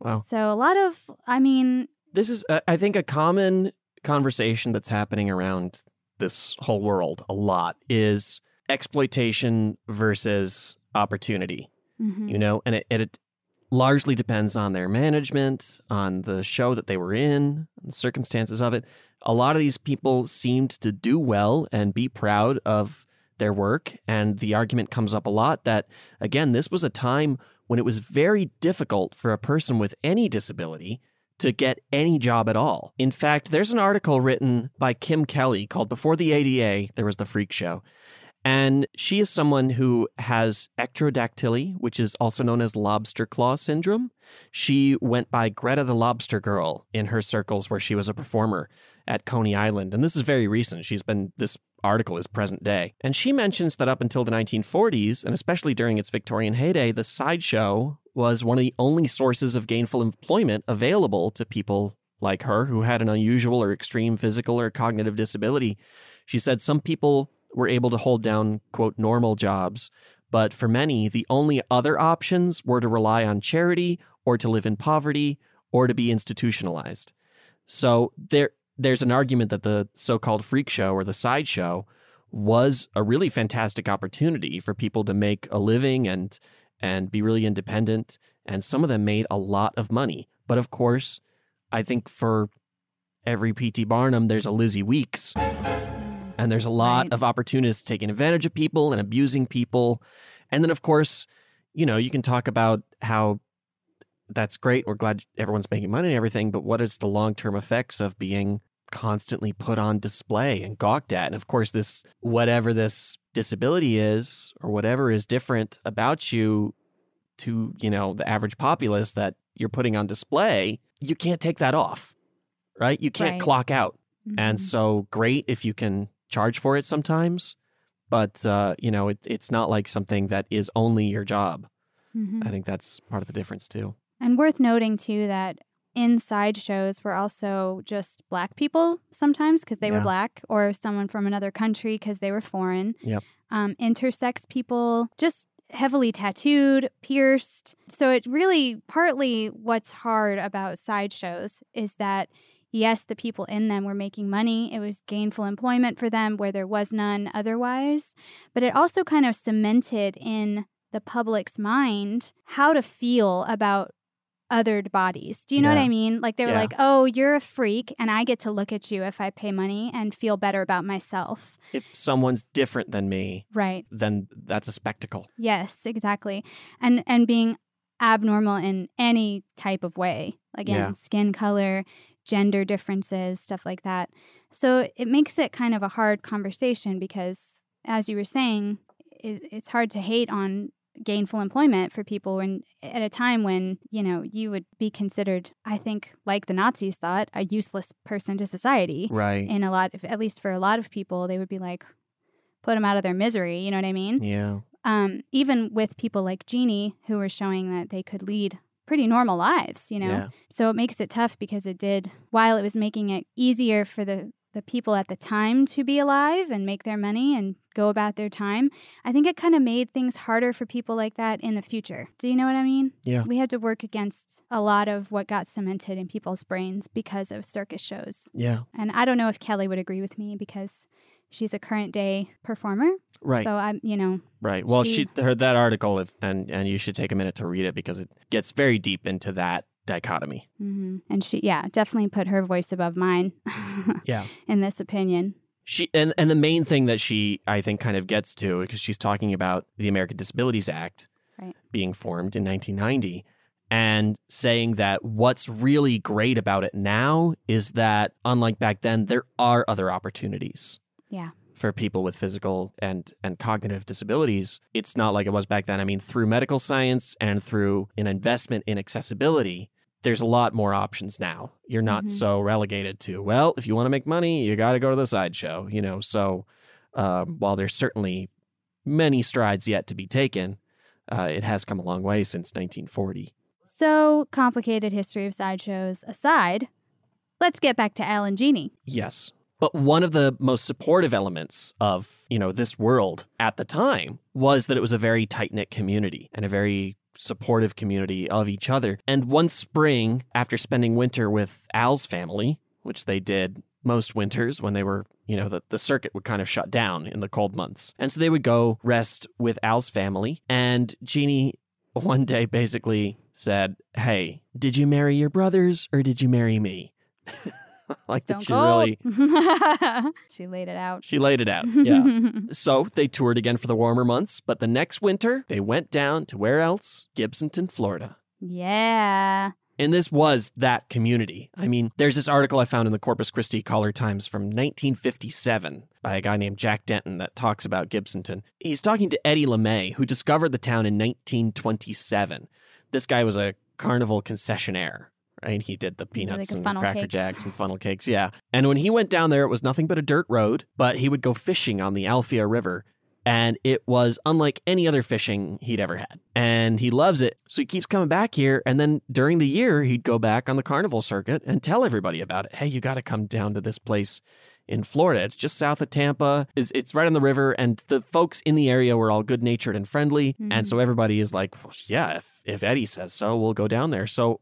Wow. So a lot of, I mean, This is, uh, I think, a common conversation that's happening around this whole world a lot is exploitation versus opportunity. Mhm. You know, and it, it largely depends on their management, on the show that they were in, the circumstances of it. A lot of these people seemed to do well and be proud of their work. And the argument comes up a lot that, again, this was a time when it was very difficult for a person with any disability to get any job at all. In fact, there's an article written by Kim Kelly called Before the ADA, There Was the Freak Show. And she is someone who has ectrodactyly, which is also known as lobster claw syndrome. She went by Greta the Lobster Girl in her circles where she was a performer at Coney Island. And this is very recent. She's been, this article is present day. And she mentions that up until the 1940s, and especially during its Victorian heyday, the sideshow was one of the only sources of gainful employment available to people like her who had an unusual or extreme physical or cognitive disability. She said some people were able to hold down, quote, normal jobs. But for many, the only other options were to rely on charity or to live in poverty or to be institutionalized. So there, there's an argument that the so called freak show or the sideshow was a really fantastic opportunity for people to make a living and and be really independent and some of them made a lot of money but of course i think for every pt barnum there's a lizzie weeks and there's a lot of opportunists taking advantage of people and abusing people and then of course you know you can talk about how that's great we're glad everyone's making money and everything but what is the long-term effects of being constantly put on display and gawked at. And of course, this whatever this disability is or whatever is different about you to, you know, the average populace that you're putting on display, you can't take that off. Right? You can't Right. clock out. And Mhm. so great if you can charge for it sometimes, but uh, you know, it, it's not like something that is only your job. Mhm. I think that's part of the difference too. And worth noting too that inside shows were also just black people sometimes because they were black, or someone from another country because they were foreign. Yep. Um, intersex people, just heavily tattooed, pierced. So it really partly what's hard about sideshows is that yes, the people in them were making money. It was gainful employment for them where there was none otherwise. But it also kind of cemented in the public's mind how to feel about othered bodies. Do you know what I mean? Like they were Yeah. like, "Oh, you're a freak and I get to look at you if I pay money and feel better about myself." If someone's different than me, Right. then that's a spectacle. Yes, exactly. And and being abnormal in any type of way. Again, Yeah. skin color, gender differences, stuff like that. So it makes it kind of a hard conversation because as you were saying, it, it's hard to hate on gainful employment for people when at a time when, you know, you would be considered, I think, like the Nazis thought, a useless person to society. Right. In a lot of at least for a lot of people, they would be like put them out of their misery, you know what I mean? Yeah. um, even with people like Jeannie, who were showing that they could lead pretty normal lives, you know? Yeah. So it makes it tough because it did, while it was making it easier for the, the people at the time to be alive and make their money and go about their time, I think it kind of made things harder for people like that in the future. Do you know what I mean? Yeah. We had to work against a lot of what got cemented in people's brains because of circus shows. Yeah. And I don't know if Kelly would agree with me because she's a current day performer. Right. So I'm, you know, Right. Well, She- she, heard that article, if, and and you should take a minute to read it because it gets very deep into that dichotomy. hmm and she, yeah, definitely put her voice above mine Yeah. in this opinion. She and and the main thing that she I think kind of gets to because she's talking about the American Disabilities Act Right. being formed in 1990 and saying that what's really great about it now is that unlike back then there are other opportunities Yeah. for people with physical and and cognitive disabilities. It's not like it was back then. I mean, through medical science and through an investment in accessibility, there's a lot more options now. You're not Mhm. so relegated to, well, if you want to make money, you got to go to the sideshow, you know. So um, while there's certainly many strides yet to be taken, uh, it has come a long way since 1940. So complicated history of sideshows aside, let's get back to Al and Jeannie. Yes. But one of the most supportive elements of, you know, this world at the time was that it was a very tight-knit community and a very supportive community of each other. And one spring, after spending winter with Al's family, which they did most winters when they were, you know, the, the circuit would kind of shut down in the cold months. And so they would go rest with Al's family. And Jeannie one day basically said, Hey, did you marry your brothers or did you marry me? like Stone that she cold. really she laid it out. she laid it out. Yeah. so they toured again for the warmer months, but the next winter they went down to where else? Gibsonton, Florida. Yeah. And this was that community. I mean, there's this article I found in the Corpus Christi Caller Times from 1957 by a guy named Jack Denton that talks about Gibsonton. He's talking to Eddie LeMay, who discovered the town in 1927. This guy was a carnival concessionaire, right? He did the peanuts like and cracker cakes. jacks and funnel cakes, yeah. And when he went down there, it was nothing but a dirt road, but he would go fishing on the Alafia River. And it was unlike any other fishing he'd ever had. And he loves it. So he keeps coming back here. And then during the year, he'd go back on the carnival circuit and tell everybody about it. Hey, you got to come down to this place in Florida. It's just south of Tampa. It's, it's right on the river. And the folks in the area were all good natured and friendly. And so everybody is like, well, yeah, if, if Eddie says so, we'll go down there. So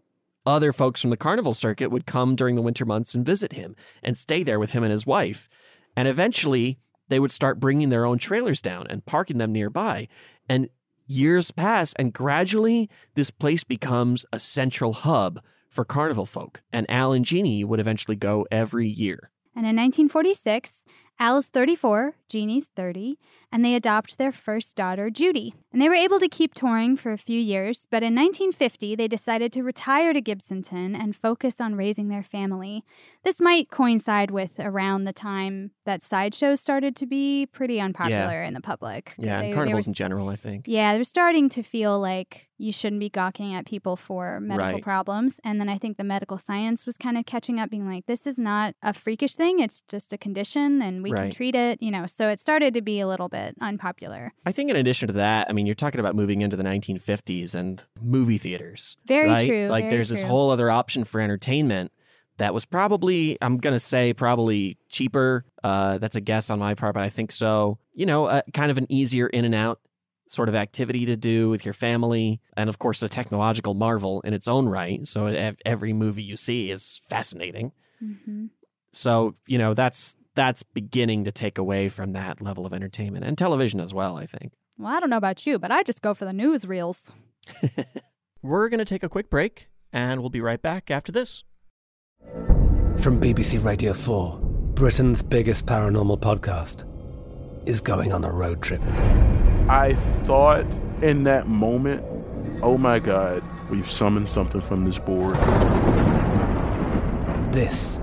other folks from the carnival circuit would come during the winter months and visit him and stay there with him and his wife. And eventually, they would start bringing their own trailers down and parking them nearby. And years pass, and gradually, this place becomes a central hub for carnival folk. And Al and Jeannie would eventually go every year. And in 1946, Al is 34, Jeannie's 30, and they adopt their first daughter, Judy. And they were able to keep touring for a few years, but in 1950, they decided to retire to Gibsonton and focus on raising their family. This might coincide with around the time that sideshows started to be pretty unpopular in the public. Yeah, They- and carnivals were in general, I think. Yeah, they're starting to feel like you shouldn't be gawking at people for medical Right. problems. And then I think the medical science was kind of catching up, being like, this is not a freakish thing. It's just a condition and we can treat it, you know. So it started to be a little bit unpopular. I think in addition to that, I mean, you're talking about moving into the 1950s and movie theaters. Very right? true, Like very there's this whole other option for entertainment that was probably, I'm going to say, probably cheaper. Uh, that's a guess on my part, but I think so. You know, uh, kind of an easier in and out sort of activity to do with your family. And of course, a technological marvel in its own right. So every movie you see is fascinating. Mm-hmm. So, you know, that's that's beginning to take away from that level of entertainment and television as well, I think. Well, I don't know about you, but I just go for the newsreels. We're going to take a quick break and we'll be right back after this. From BBC Radio 4, Britain's biggest paranormal podcast is going on a road trip. I thought in that moment, oh my God, we've summoned something from this board. This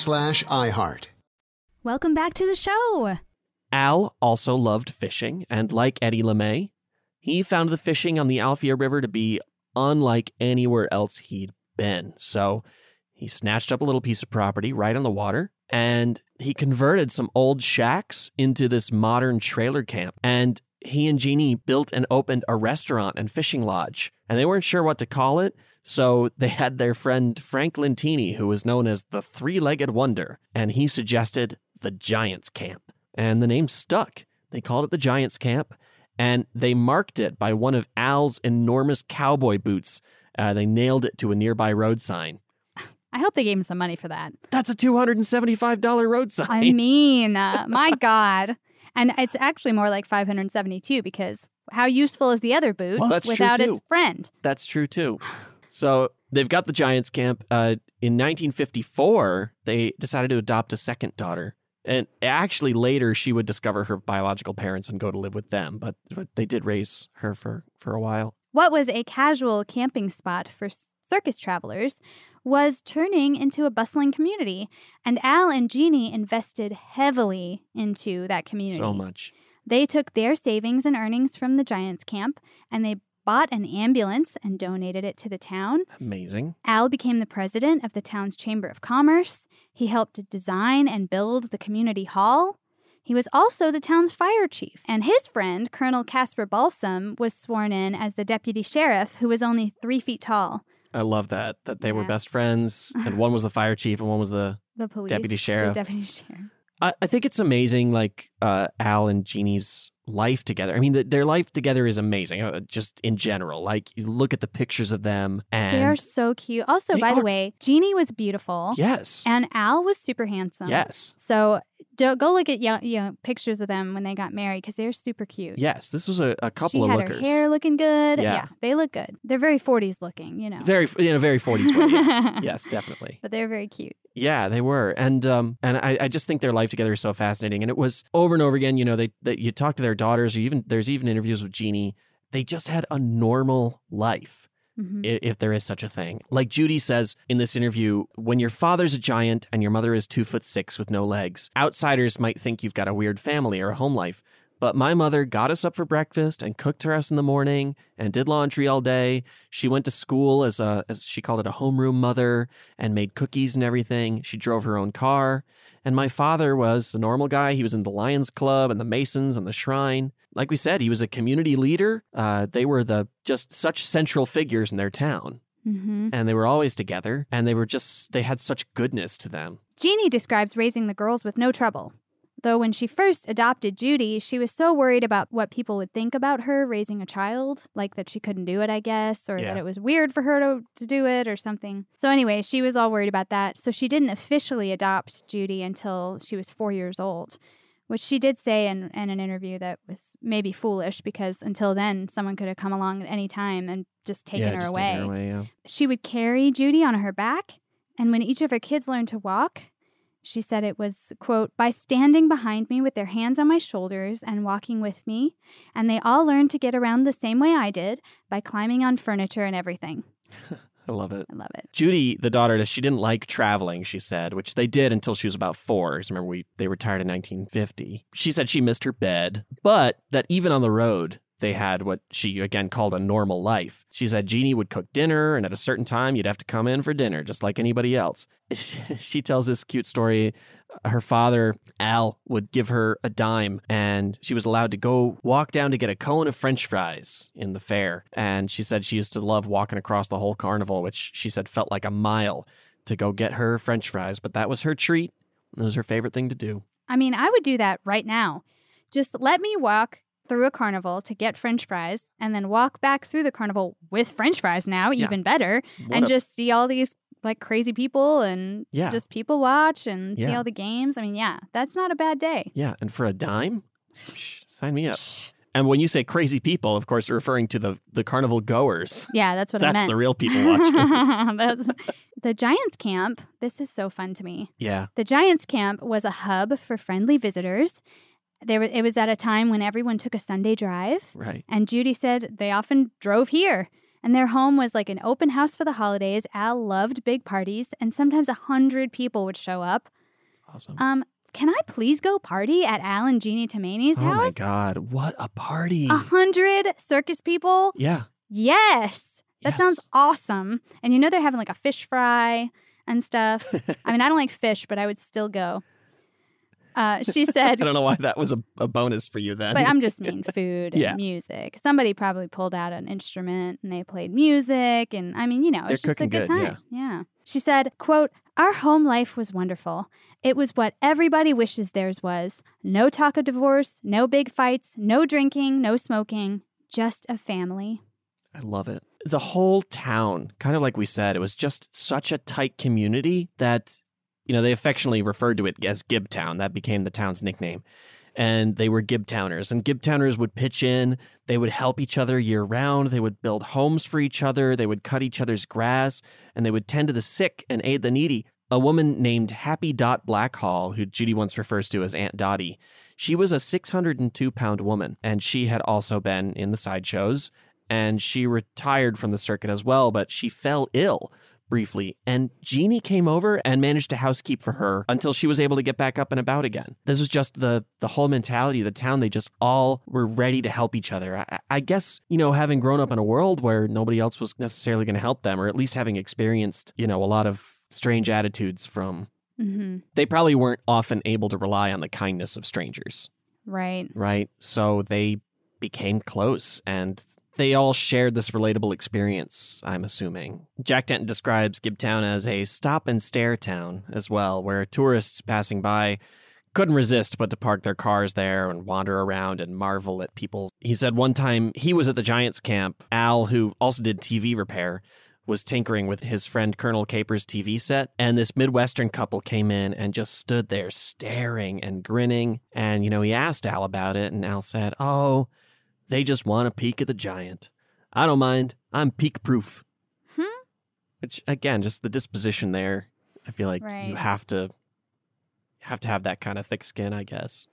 slash iHeart. Welcome back to the show. Al also loved fishing, and like Eddie LeMay, he found the fishing on the Alafia River to be unlike anywhere else he'd been. So he snatched up a little piece of property right on the water and he converted some old shacks into this modern trailer camp. And he and Jeannie built and opened a restaurant and fishing lodge. And they weren't sure what to call it. So they had their friend Frank Lentini, who was known as the Three Legged Wonder, and he suggested the Giants Camp and the name stuck. They called it the Giants Camp, and they marked it by one of Al's enormous cowboy boots. Uh, they nailed it to a nearby road sign. I hope they gave him some money for that. That's a $275 road sign. I mean, uh, my God. And it's actually more like 572 because how useful is the other boot well, without its friend? That's true too. So they've got the Giants camp. Uh, in 1954, they decided to adopt a second daughter. And actually, later she would discover her biological parents and go to live with them. But, but they did raise her for, for a while. What was a casual camping spot for circus travelers was turning into a bustling community. And Al and Jeannie invested heavily into that community. So much. They took their savings and earnings from the Giants camp and they bought an ambulance and donated it to the town. Amazing. Al became the president of the town's Chamber of Commerce. He helped design and build the community hall. He was also the town's fire chief, and his friend, Colonel Casper Balsam, was sworn in as the deputy sheriff, who was only three feet tall. I love that that they were best friends, and one was the fire chief, and one was the the police deputy sheriff. The deputy sheriff. I, I think it's amazing, like uh, Al and Jeannie's life together. I mean, the, their life together is amazing, uh, just in general. Like, you look at the pictures of them, and they are so cute. Also, by are. the way, Jeannie was beautiful. Yes. And Al was super handsome. Yes. So go look at you know, pictures of them when they got married because they're super cute. Yes, this was a, a couple she of had lookers. her hair looking good. Yeah. Yeah. they look good. They're very 40s looking, you know. Very, in a very 40s way. Yes, yes definitely. But they're very cute. Yeah, they were, and um, and I, I just think their life together is so fascinating. And it was over and over again. You know, they, they you talk to their daughters, or even there's even interviews with Jeannie. They just had a normal life. Mhm. if there is such a thing. Like Judy says in this interview, when your father's a giant and your mother is two foot six with no legs, outsiders might think you've got a weird family or a home life. But my mother got us up for breakfast and cooked for us in the morning and did laundry all day. She went to school as a, as she called it, a homeroom mother and made cookies and everything. She drove her own car. And my father was a normal guy. He was in the Lions Club and the Masons and the Shrine. Like we said, he was a community leader. Uh, they were the just such central figures in their town. Mm-hmm. And they were always together and they were just, they had such goodness to them. Jeannie describes raising the girls with no trouble. Though when she first adopted Judy, she was so worried about what people would think about her raising a child, like that she couldn't do it, I guess, or Yeah. that it was weird for her to, to do it or something. So, anyway, she was all worried about that. So, she didn't officially adopt Judy until she was four years old, which she did say in, in an interview that was maybe foolish because until then, someone could have come along at any time and just taken Yeah, her just away. her away, yeah. She would carry Judy on her back, and when each of her kids learned to walk, she said it was, quote, by standing behind me with their hands on my shoulders and walking with me, and they all learned to get around the same way I did by climbing on furniture and everything. I love it. I love it. Judy, the daughter, she didn't like traveling, she said, which they did until she was about four. 'Cause Remember, we they retired in 1950. She said she missed her bed, but that even on the road, they had what she again called a normal life. She said Jeannie would cook dinner, and at a certain time, you'd have to come in for dinner, just like anybody else. she tells this cute story. Her father, Al, would give her a dime, and she was allowed to go walk down to get a cone of french fries in the fair. And she said she used to love walking across the whole carnival, which she said felt like a mile to go get her french fries. But that was her treat. It was her favorite thing to do. I mean, I would do that right now. Just let me walk through a carnival to get french fries and then walk back through the carnival with french fries now, Yeah. even better, What and a- just see all these like crazy people and Yeah. just people watch and see all the games. I mean, yeah, that's not a bad day. Yeah, and for a dime, sign me up. And when you say crazy people, of course, you're referring to the the carnival goers. Yeah, that's what I That's the real people watching. That's- the Giants camp. This is so fun to me. yeah. The Giants camp was a hub for friendly visitors. There, were- it was at a time when everyone took a Sunday drive. Right. And Judy said they often drove here. And their home was like an open house for the holidays. Al loved big parties, and sometimes a hundred people would show up. awesome. Um, can I please go party at Al and Jeannie Tomaini's Oh my house? God, what a party! A hundred circus people. Yeah. Yes. That sounds awesome. And you know they're having like a fish fry and stuff. I mean, I don't like fish, but I would still go. Uh, she said, I don't know why that was a, a bonus for you then. but I'm just mean food Yeah. and music. Somebody probably pulled out an instrument and they played music. And I mean, you know, it's just a good good, time. Yeah. She said, quote, our home life was wonderful. It was what everybody wishes theirs was. No talk of divorce, no big fights, no drinking, no smoking, just a family. I love it. The whole town, kind of like we said, it was just such a tight community that, you know, they affectionately referred to it as Gibtown. That became the town's nickname. And they were Gibtowners. And Gibtowners would pitch in. They would help each other year round. They would build homes for each other. They would cut each other's grass. And they would tend to the sick and aid the needy. A woman named Happy Dot Blackhall, who Judy once refers to as Aunt Dottie, she was a 602 pound woman. And she had also been in the sideshows and she retired from the circuit as well, but she fell ill briefly. And Jeannie came over and managed to housekeep for her until she was able to get back up and about again. This was just the the whole mentality of the town. They just all were ready to help each other. I, I guess, you know, having grown up in a world where nobody else was necessarily going to help them, or at least having experienced, you know, a lot of strange attitudes from Mm-hmm. they probably weren't often able to rely on the kindness of strangers Right. right? So they became close and they all shared this relatable experience, I'm assuming. Jack Denton describes Gibtown as a stop and stare town as well, where tourists passing by couldn't resist but to park their cars there and wander around and marvel at people. He said one time he was at the Giants camp. Al, who also did TV repair, was tinkering with his friend Colonel Casper's TV set, and this Midwestern couple came in and just stood there staring and grinning. And, you know, he asked Al about it, and Al said, Oh, they just want a peek at the giant. I don't mind. I'm peak proof. Hmm? Which, again, just the disposition there. I feel like Right. you have to have to have that kind of thick skin, I guess.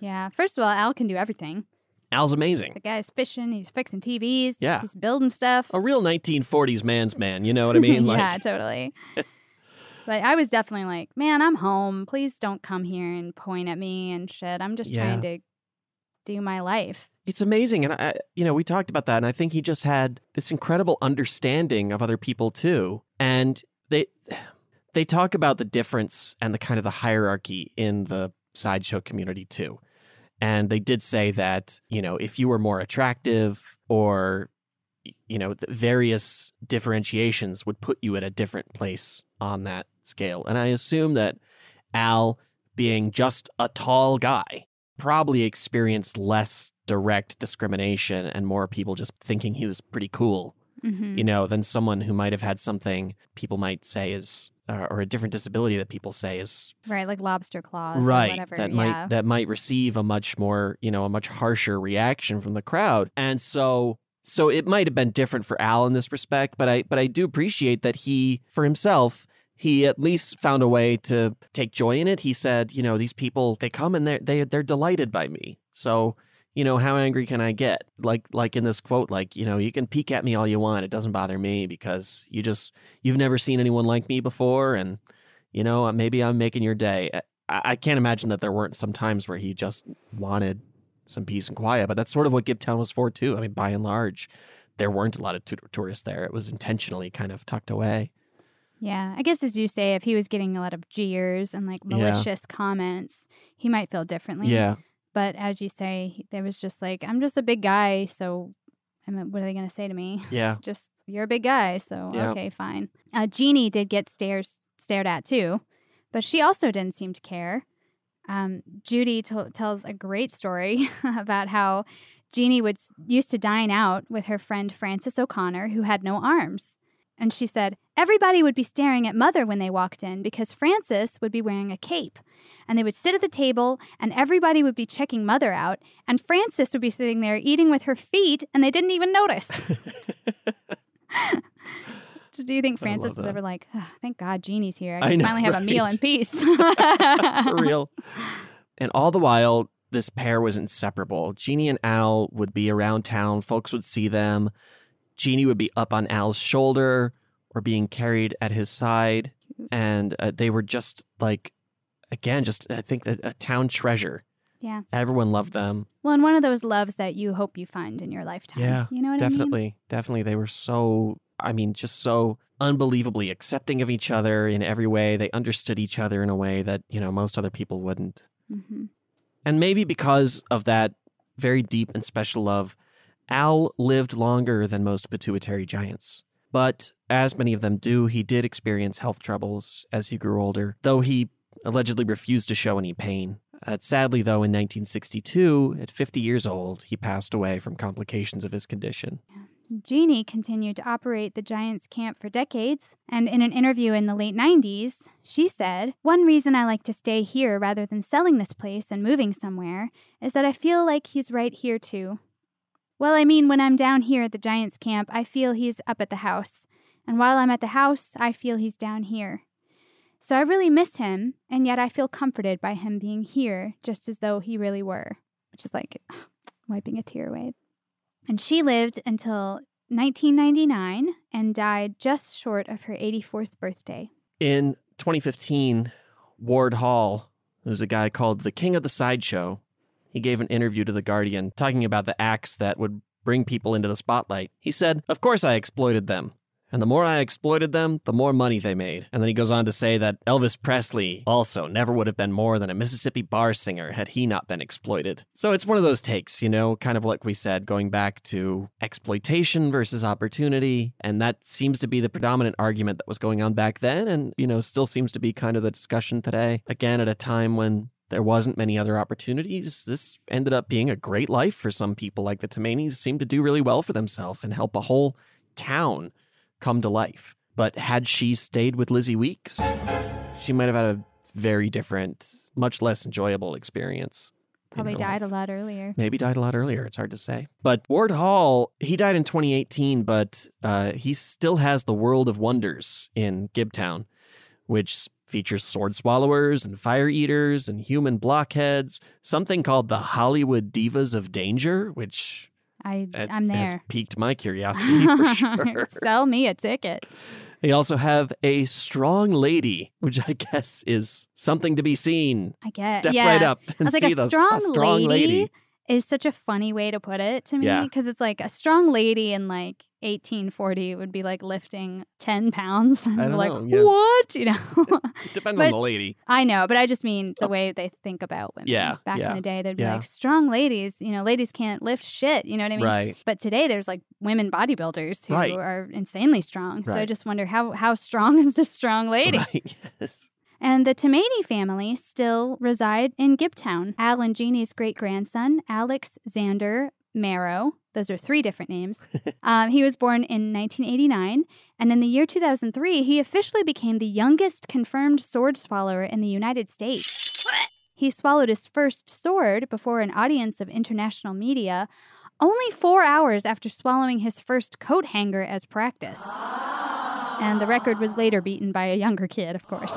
Yeah. First of all, Al can do everything. Al's amazing. The guy's fishing, he's fixing TVs, Yeah. he's building stuff. A real 1940s man's man. You know what I mean? yeah, totally. but I was definitely like, man, I'm home. Please don't come here and point at me and shit. I'm just trying to do my life. It's amazing, and I, you know, we talked about that, and I think he just had this incredible understanding of other people too. And they they talk about the difference and the kind of the hierarchy in the sideshow community too. And they did say that you know if you were more attractive or you know various differentiations would put you at a different place on that scale. And I assume that Al, being just a tall guy, probably experienced less direct discrimination and more people just thinking he was pretty cool, Mhm. you know, than someone who might have had something people might say is, uh, or a different disability that people say is Right, like lobster claws or right whatever. that yeah. might that might receive a much more you know a much harsher reaction from the crowd and so so it might have been different for al in this respect but i but i do appreciate that he for himself he at least found a way to take joy in it he said you know these people they come and they're they, they're delighted by me so you know how angry can i get like like in this quote like you know you can peek at me all you want it doesn't bother me because you just you've never seen anyone like me before and you know, uh, maybe I'm making your day. Uh, I, I can't imagine that there weren't some times where he just wanted some peace and quiet, but that's sort of what Gibtown was for too. I mean, by and large, there weren't a lot of tourists there. It was intentionally kind of tucked away. Yeah, I guess as you say, if he was getting a lot of jeers and like Yeah. malicious comments, he might feel differently. Yeah. But as you say, there was just like, I'm just a big guy, so I mean, what are they going to say to me? Yeah. just you're a big guy, so Yeah. okay, fine. Uh, Jeannie did get stares stared at too, but she also didn't seem to care. Um, Judy to- tells a great story about how Jeannie would used to dine out with her friend Frances O'Connor, who had no arms. And she said, everybody would be staring at Mother when they walked in because Frances would be wearing a cape. And they would sit at the table, and everybody would be checking Mother out, and Frances would be sitting there eating with her feet, and they didn't even notice. Do you think Frances was ever like, "Ugh, thank God Jeannie's here. I I can know, finally have a meal in peace? For real. And all the while, this pair was inseparable. Jeannie and Al would be around town. Folks would see them. Jeannie would be up on Al's shoulder or being carried at his side. And uh, they were just like, again, just I think a, a town treasure. Yeah. Everyone loved them. Well, and one of those loves that you hope you find in your lifetime. Yeah. You know what I mean? definitely. Definitely. They were so, I mean, just so unbelievably accepting of each other in every way. They understood each other in a way that, you know, most other people wouldn't. hmm And maybe because of that very deep and special love, Al lived longer than most pituitary giants. But as many of them do, he did experience health troubles as he grew older, though he allegedly refused to show any pain. Uh, sadly, though, in 1962, at 50 years old, he passed away from complications of his condition. Jeannie continued to operate the Giants camp for decades, and in an interview in the late 90s, she said, One reason I like to stay here rather than selling this place and moving somewhere is that I feel like he's right here too. Well, I mean, when I'm down here at the Giants camp, I feel he's up at the house, and while I'm at the house, I feel he's down here. So I really miss him, and yet I feel comforted by him being here just as though he really were, which is like wiping a tear away. And she lived until 1999 and died just short of her 84th birthday. In 2015, Ward Hall, who's a guy called the King of the Sideshow, he gave an interview to The Guardian talking about the acts that would bring people into the spotlight. He said, Of course I exploited them. And the more I exploited them, the more money they made. And then he goes on to say that Elvis Presley also never would have been more than a Mississippi bar singer had he not been exploited. So it's one of those takes, you know, kind of like we said, going back to exploitation versus opportunity. And that seems to be the predominant argument that was going on back then and, you know, still seems to be kind of the discussion today. Again, at a time when there wasn't many other opportunities. This ended up being a great life for some people. Like the Tomainis seemed to do really well for themselves and help a whole town come to life. But had she stayed with Lizzie Weeks, she might have had a very different, much less enjoyable experience. Probably died life. a lot earlier. Maybe died a lot earlier. It's hard to say. But Ward Hall, he died in 2018, but uh, he still has the World of Wonders in Gibtown, which features sword swallowers and fire eaters and human blockheads, something called the Hollywood Divas of Danger, which I has- I'm has there. piqued my curiosity for sure. Sell me a ticket. They also have a strong lady, which I guess is something to be seen. I guess. Step yeah. right up I and was like see a those- strong, a strong lady. is such a funny way to put it to me Yeah. because it's like a strong lady and like 1840 would be like lifting 10 pounds. I'm don't like, know, yeah. what? You know? Depends on the lady. I know, but I just mean the uh, way they think about women. Yeah, Back yeah, in the day, they'd be yeah. like, strong ladies, you know, ladies can't lift shit. You know what I mean? Right. But today there's like women bodybuilders who Right. are insanely strong. So I just wonder how, how strong is this strong lady? Right, yes. And the Tomaini family still reside in Gibtown. Al and Jeannie's great grandson, Alex Xander Marrow, those are three different names. um, he was born in 1989, and in the year 2003, he officially became the youngest confirmed sword swallower in the United States. He swallowed his first sword before an audience of international media only four hours after swallowing his first coat hanger as practice. And the record was later beaten by a younger kid, of course.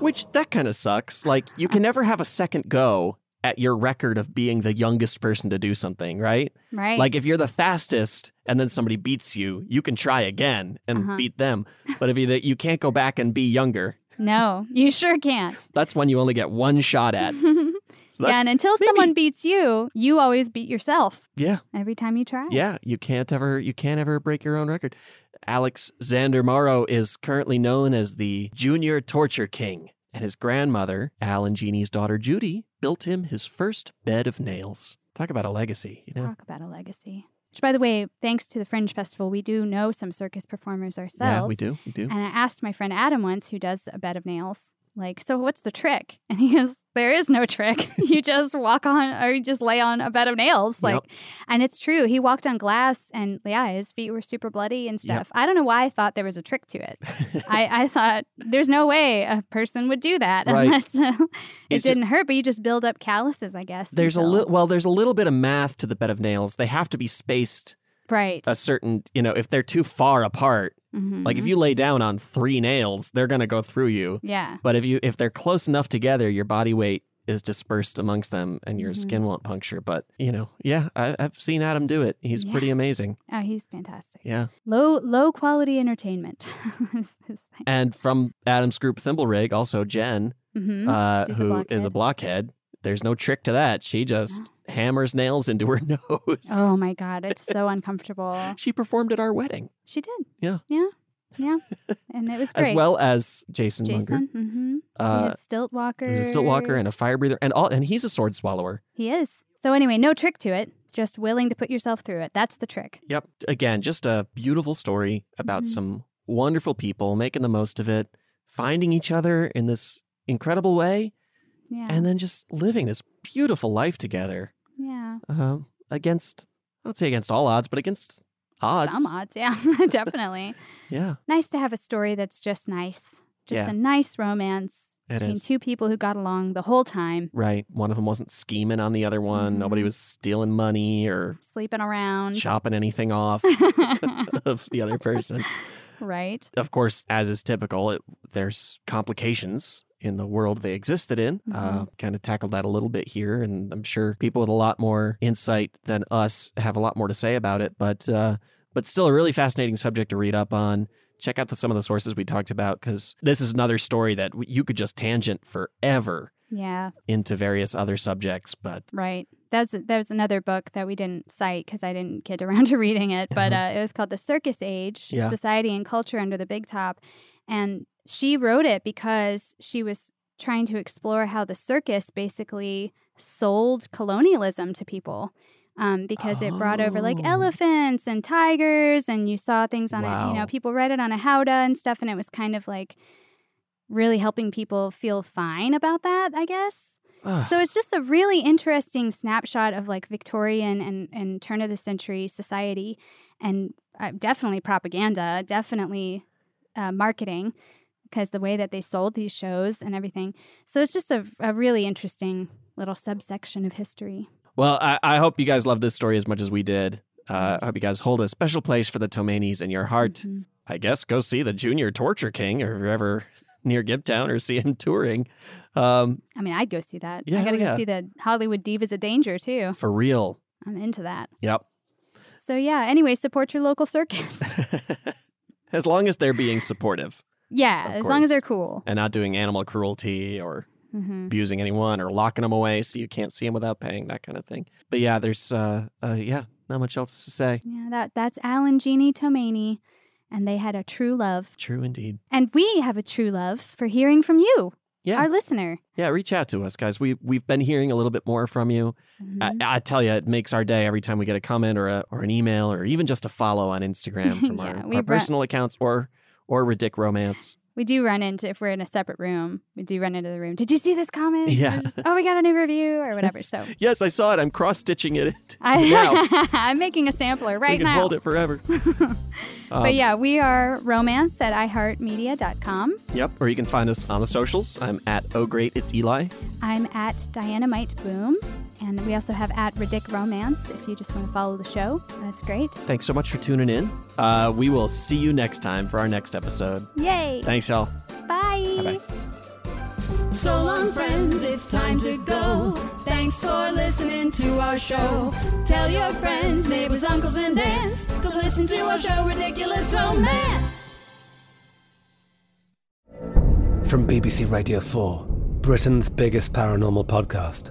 Which that kind of sucks. Like you can never have a second go at your record of being the youngest person to do something, right? Right. Like if you're the fastest and then somebody beats you, you can try again and Uh-huh. beat them. But if you you can't go back and be younger, No, you sure can't. that's one you only get one shot at. So yeah, and until someone beats you, you always beat yourself yeah. every time you try. Yeah, you can't ever you can't ever break your own record. Alex Xander Morrow is currently known as the Junior Torture King, and his grandmother, Al and Jeannie's daughter Judy, built him his first bed of nails. Talk about a legacy, you know. Talk about a legacy. Which, by the way, thanks to the Fringe Festival, we do know some circus performers ourselves. Yeah, we do. We do. And I asked my friend Adam once, who does a bed of nails, like, so what's the trick? And he goes, there is no trick. you just walk on, or you just lay on a bed of nails. Like, Yep. and it's true. He walked on glass, and yeah, his feet were super bloody and Yep. stuff. I don't know why I thought there was a trick to it. I, I thought there's no way a person would do that Right. unless uh, it It's didn't hurt. But you just build up calluses, I guess. There's a little well, there's a little bit of math to the bed of nails. They have to be spaced right. a certain, you know, if they're too far apart. Like if you lay down on three nails, they're gonna go through you. Yeah. But if you if they're close enough together, your body weight is dispersed amongst them and your Mhm. skin won't puncture. But you know, yeah, I, I've seen Adam do it. He's pretty amazing. Oh, he's fantastic. Yeah. Low low quality entertainment. is his thing. And from Adam's group Thimble Rig, also Jen, Mhm. uh, She's a who is a blockhead. There's no trick to that. She just hammers nails into her nose. Oh my god, it's so uncomfortable. She performed at our wedding. She did. Yeah. Yeah. Yeah. And it was great. As well as Jason, Munger. Jason. Mm-hmm. Uh, Stilt Walker. There's a stilt walker and a fire breather, and all, and he's a sword swallower. He is. So anyway, no trick to it. Just willing to put yourself through it. That's the trick. Yep. Again, just a beautiful story about Mhm. some wonderful people making the most of it, finding each other in this incredible way, Yeah. and then just living this beautiful life together yeah. uh, against, I would say against all odds, but against odds. Some odds, yeah, definitely. Yeah. Nice to have a story that's just nice. Just Yeah. a nice romance It between is. two people who got along the whole time, Right. One of them wasn't scheming on the other one. Nobody Mhm. was stealing money or sleeping around. chopping anything off of the other person. Right. Of course, as is typical, it, there's complications in the world they existed in. Uh, kind of tackled that a little bit here, and I'm sure people with a lot more insight than us have a lot more to say about it. But uh, but still, a really fascinating subject to read up on. Check out the, some of the sources we talked about because this is another story that you could just tangent forever Yeah. into various other subjects. But Right. That was that was another book that we didn't cite because I didn't get around to reading it. But uh, it was called The Circus Age: Yeah. Society and Culture Under the Big Top, and she wrote it because she was trying to explore how the circus basically sold colonialism to people. Um, because it brought over like Oh. elephants and tigers, and you saw things on it. You know, people read it on a howdah and stuff, and it was kind of like really helping people feel fine about that, I guess. Ugh. So it's just a really interesting snapshot of like Victorian and, and turn of the century society, and uh, definitely propaganda, definitely uh, marketing, because the way that they sold these shows and everything. So it's just a, a really interesting little subsection of history. Well, I, I hope you guys love this story as much as we did. Uh, I hope you guys hold a special place for the Tomainis in your heart. Mm-hmm. I guess go see the Junior Torture King or whoever near Gibtown or see him touring. Um, I mean, I'd go see that. Yeah, I gotta yeah. go see the Hollywood Divas of Danger too. for real. I'm into that. Yep. So yeah. Anyway, support your local circus. As long as they're being supportive yeah, as long as they're cool. and not doing animal cruelty or Mhm. abusing anyone or locking them away so you can't see them without paying, that kind of thing. But yeah, there's, uh, uh, yeah, not much else to say. Yeah, that that's Al and Jeannie Tomaini, and they had a true love. True indeed. And we have a true love for hearing from you, Yeah. our listener. Yeah, reach out to us, guys. We we've been hearing a little bit more from you. Mm-hmm. I, I tell you, it makes our day every time we get a comment or a or an email or even just a follow on Instagram from Yeah, our, our brought- personal accounts or or Ridic Romance. We do run into if we're in a separate room. We do run into the room. Did you see this comment? Yeah. just, oh, we got a new review or whatever. So Yes, I saw it. I'm cross stitching it I. I'm making a sampler right we can now. hold it forever. Um, but yeah, we are romance at iheartmedia.com. Yep. Or you can find us on the socials. I'm at Oh Great It's Eli. I'm at Dynamite Boom. And we also have at Ridic Romance if you just want to follow the show. That's great. Thanks so much for tuning in. Uh, we will see you next time for our next episode. Yay. Thanks, y'all. Bye. Bye bye. So long, friends, it's time to go. Thanks for listening to our show. Tell your friends, neighbors, uncles, and aunts to listen to our show, Ridiculous Romance. From BBC Radio 4, Britain's biggest paranormal podcast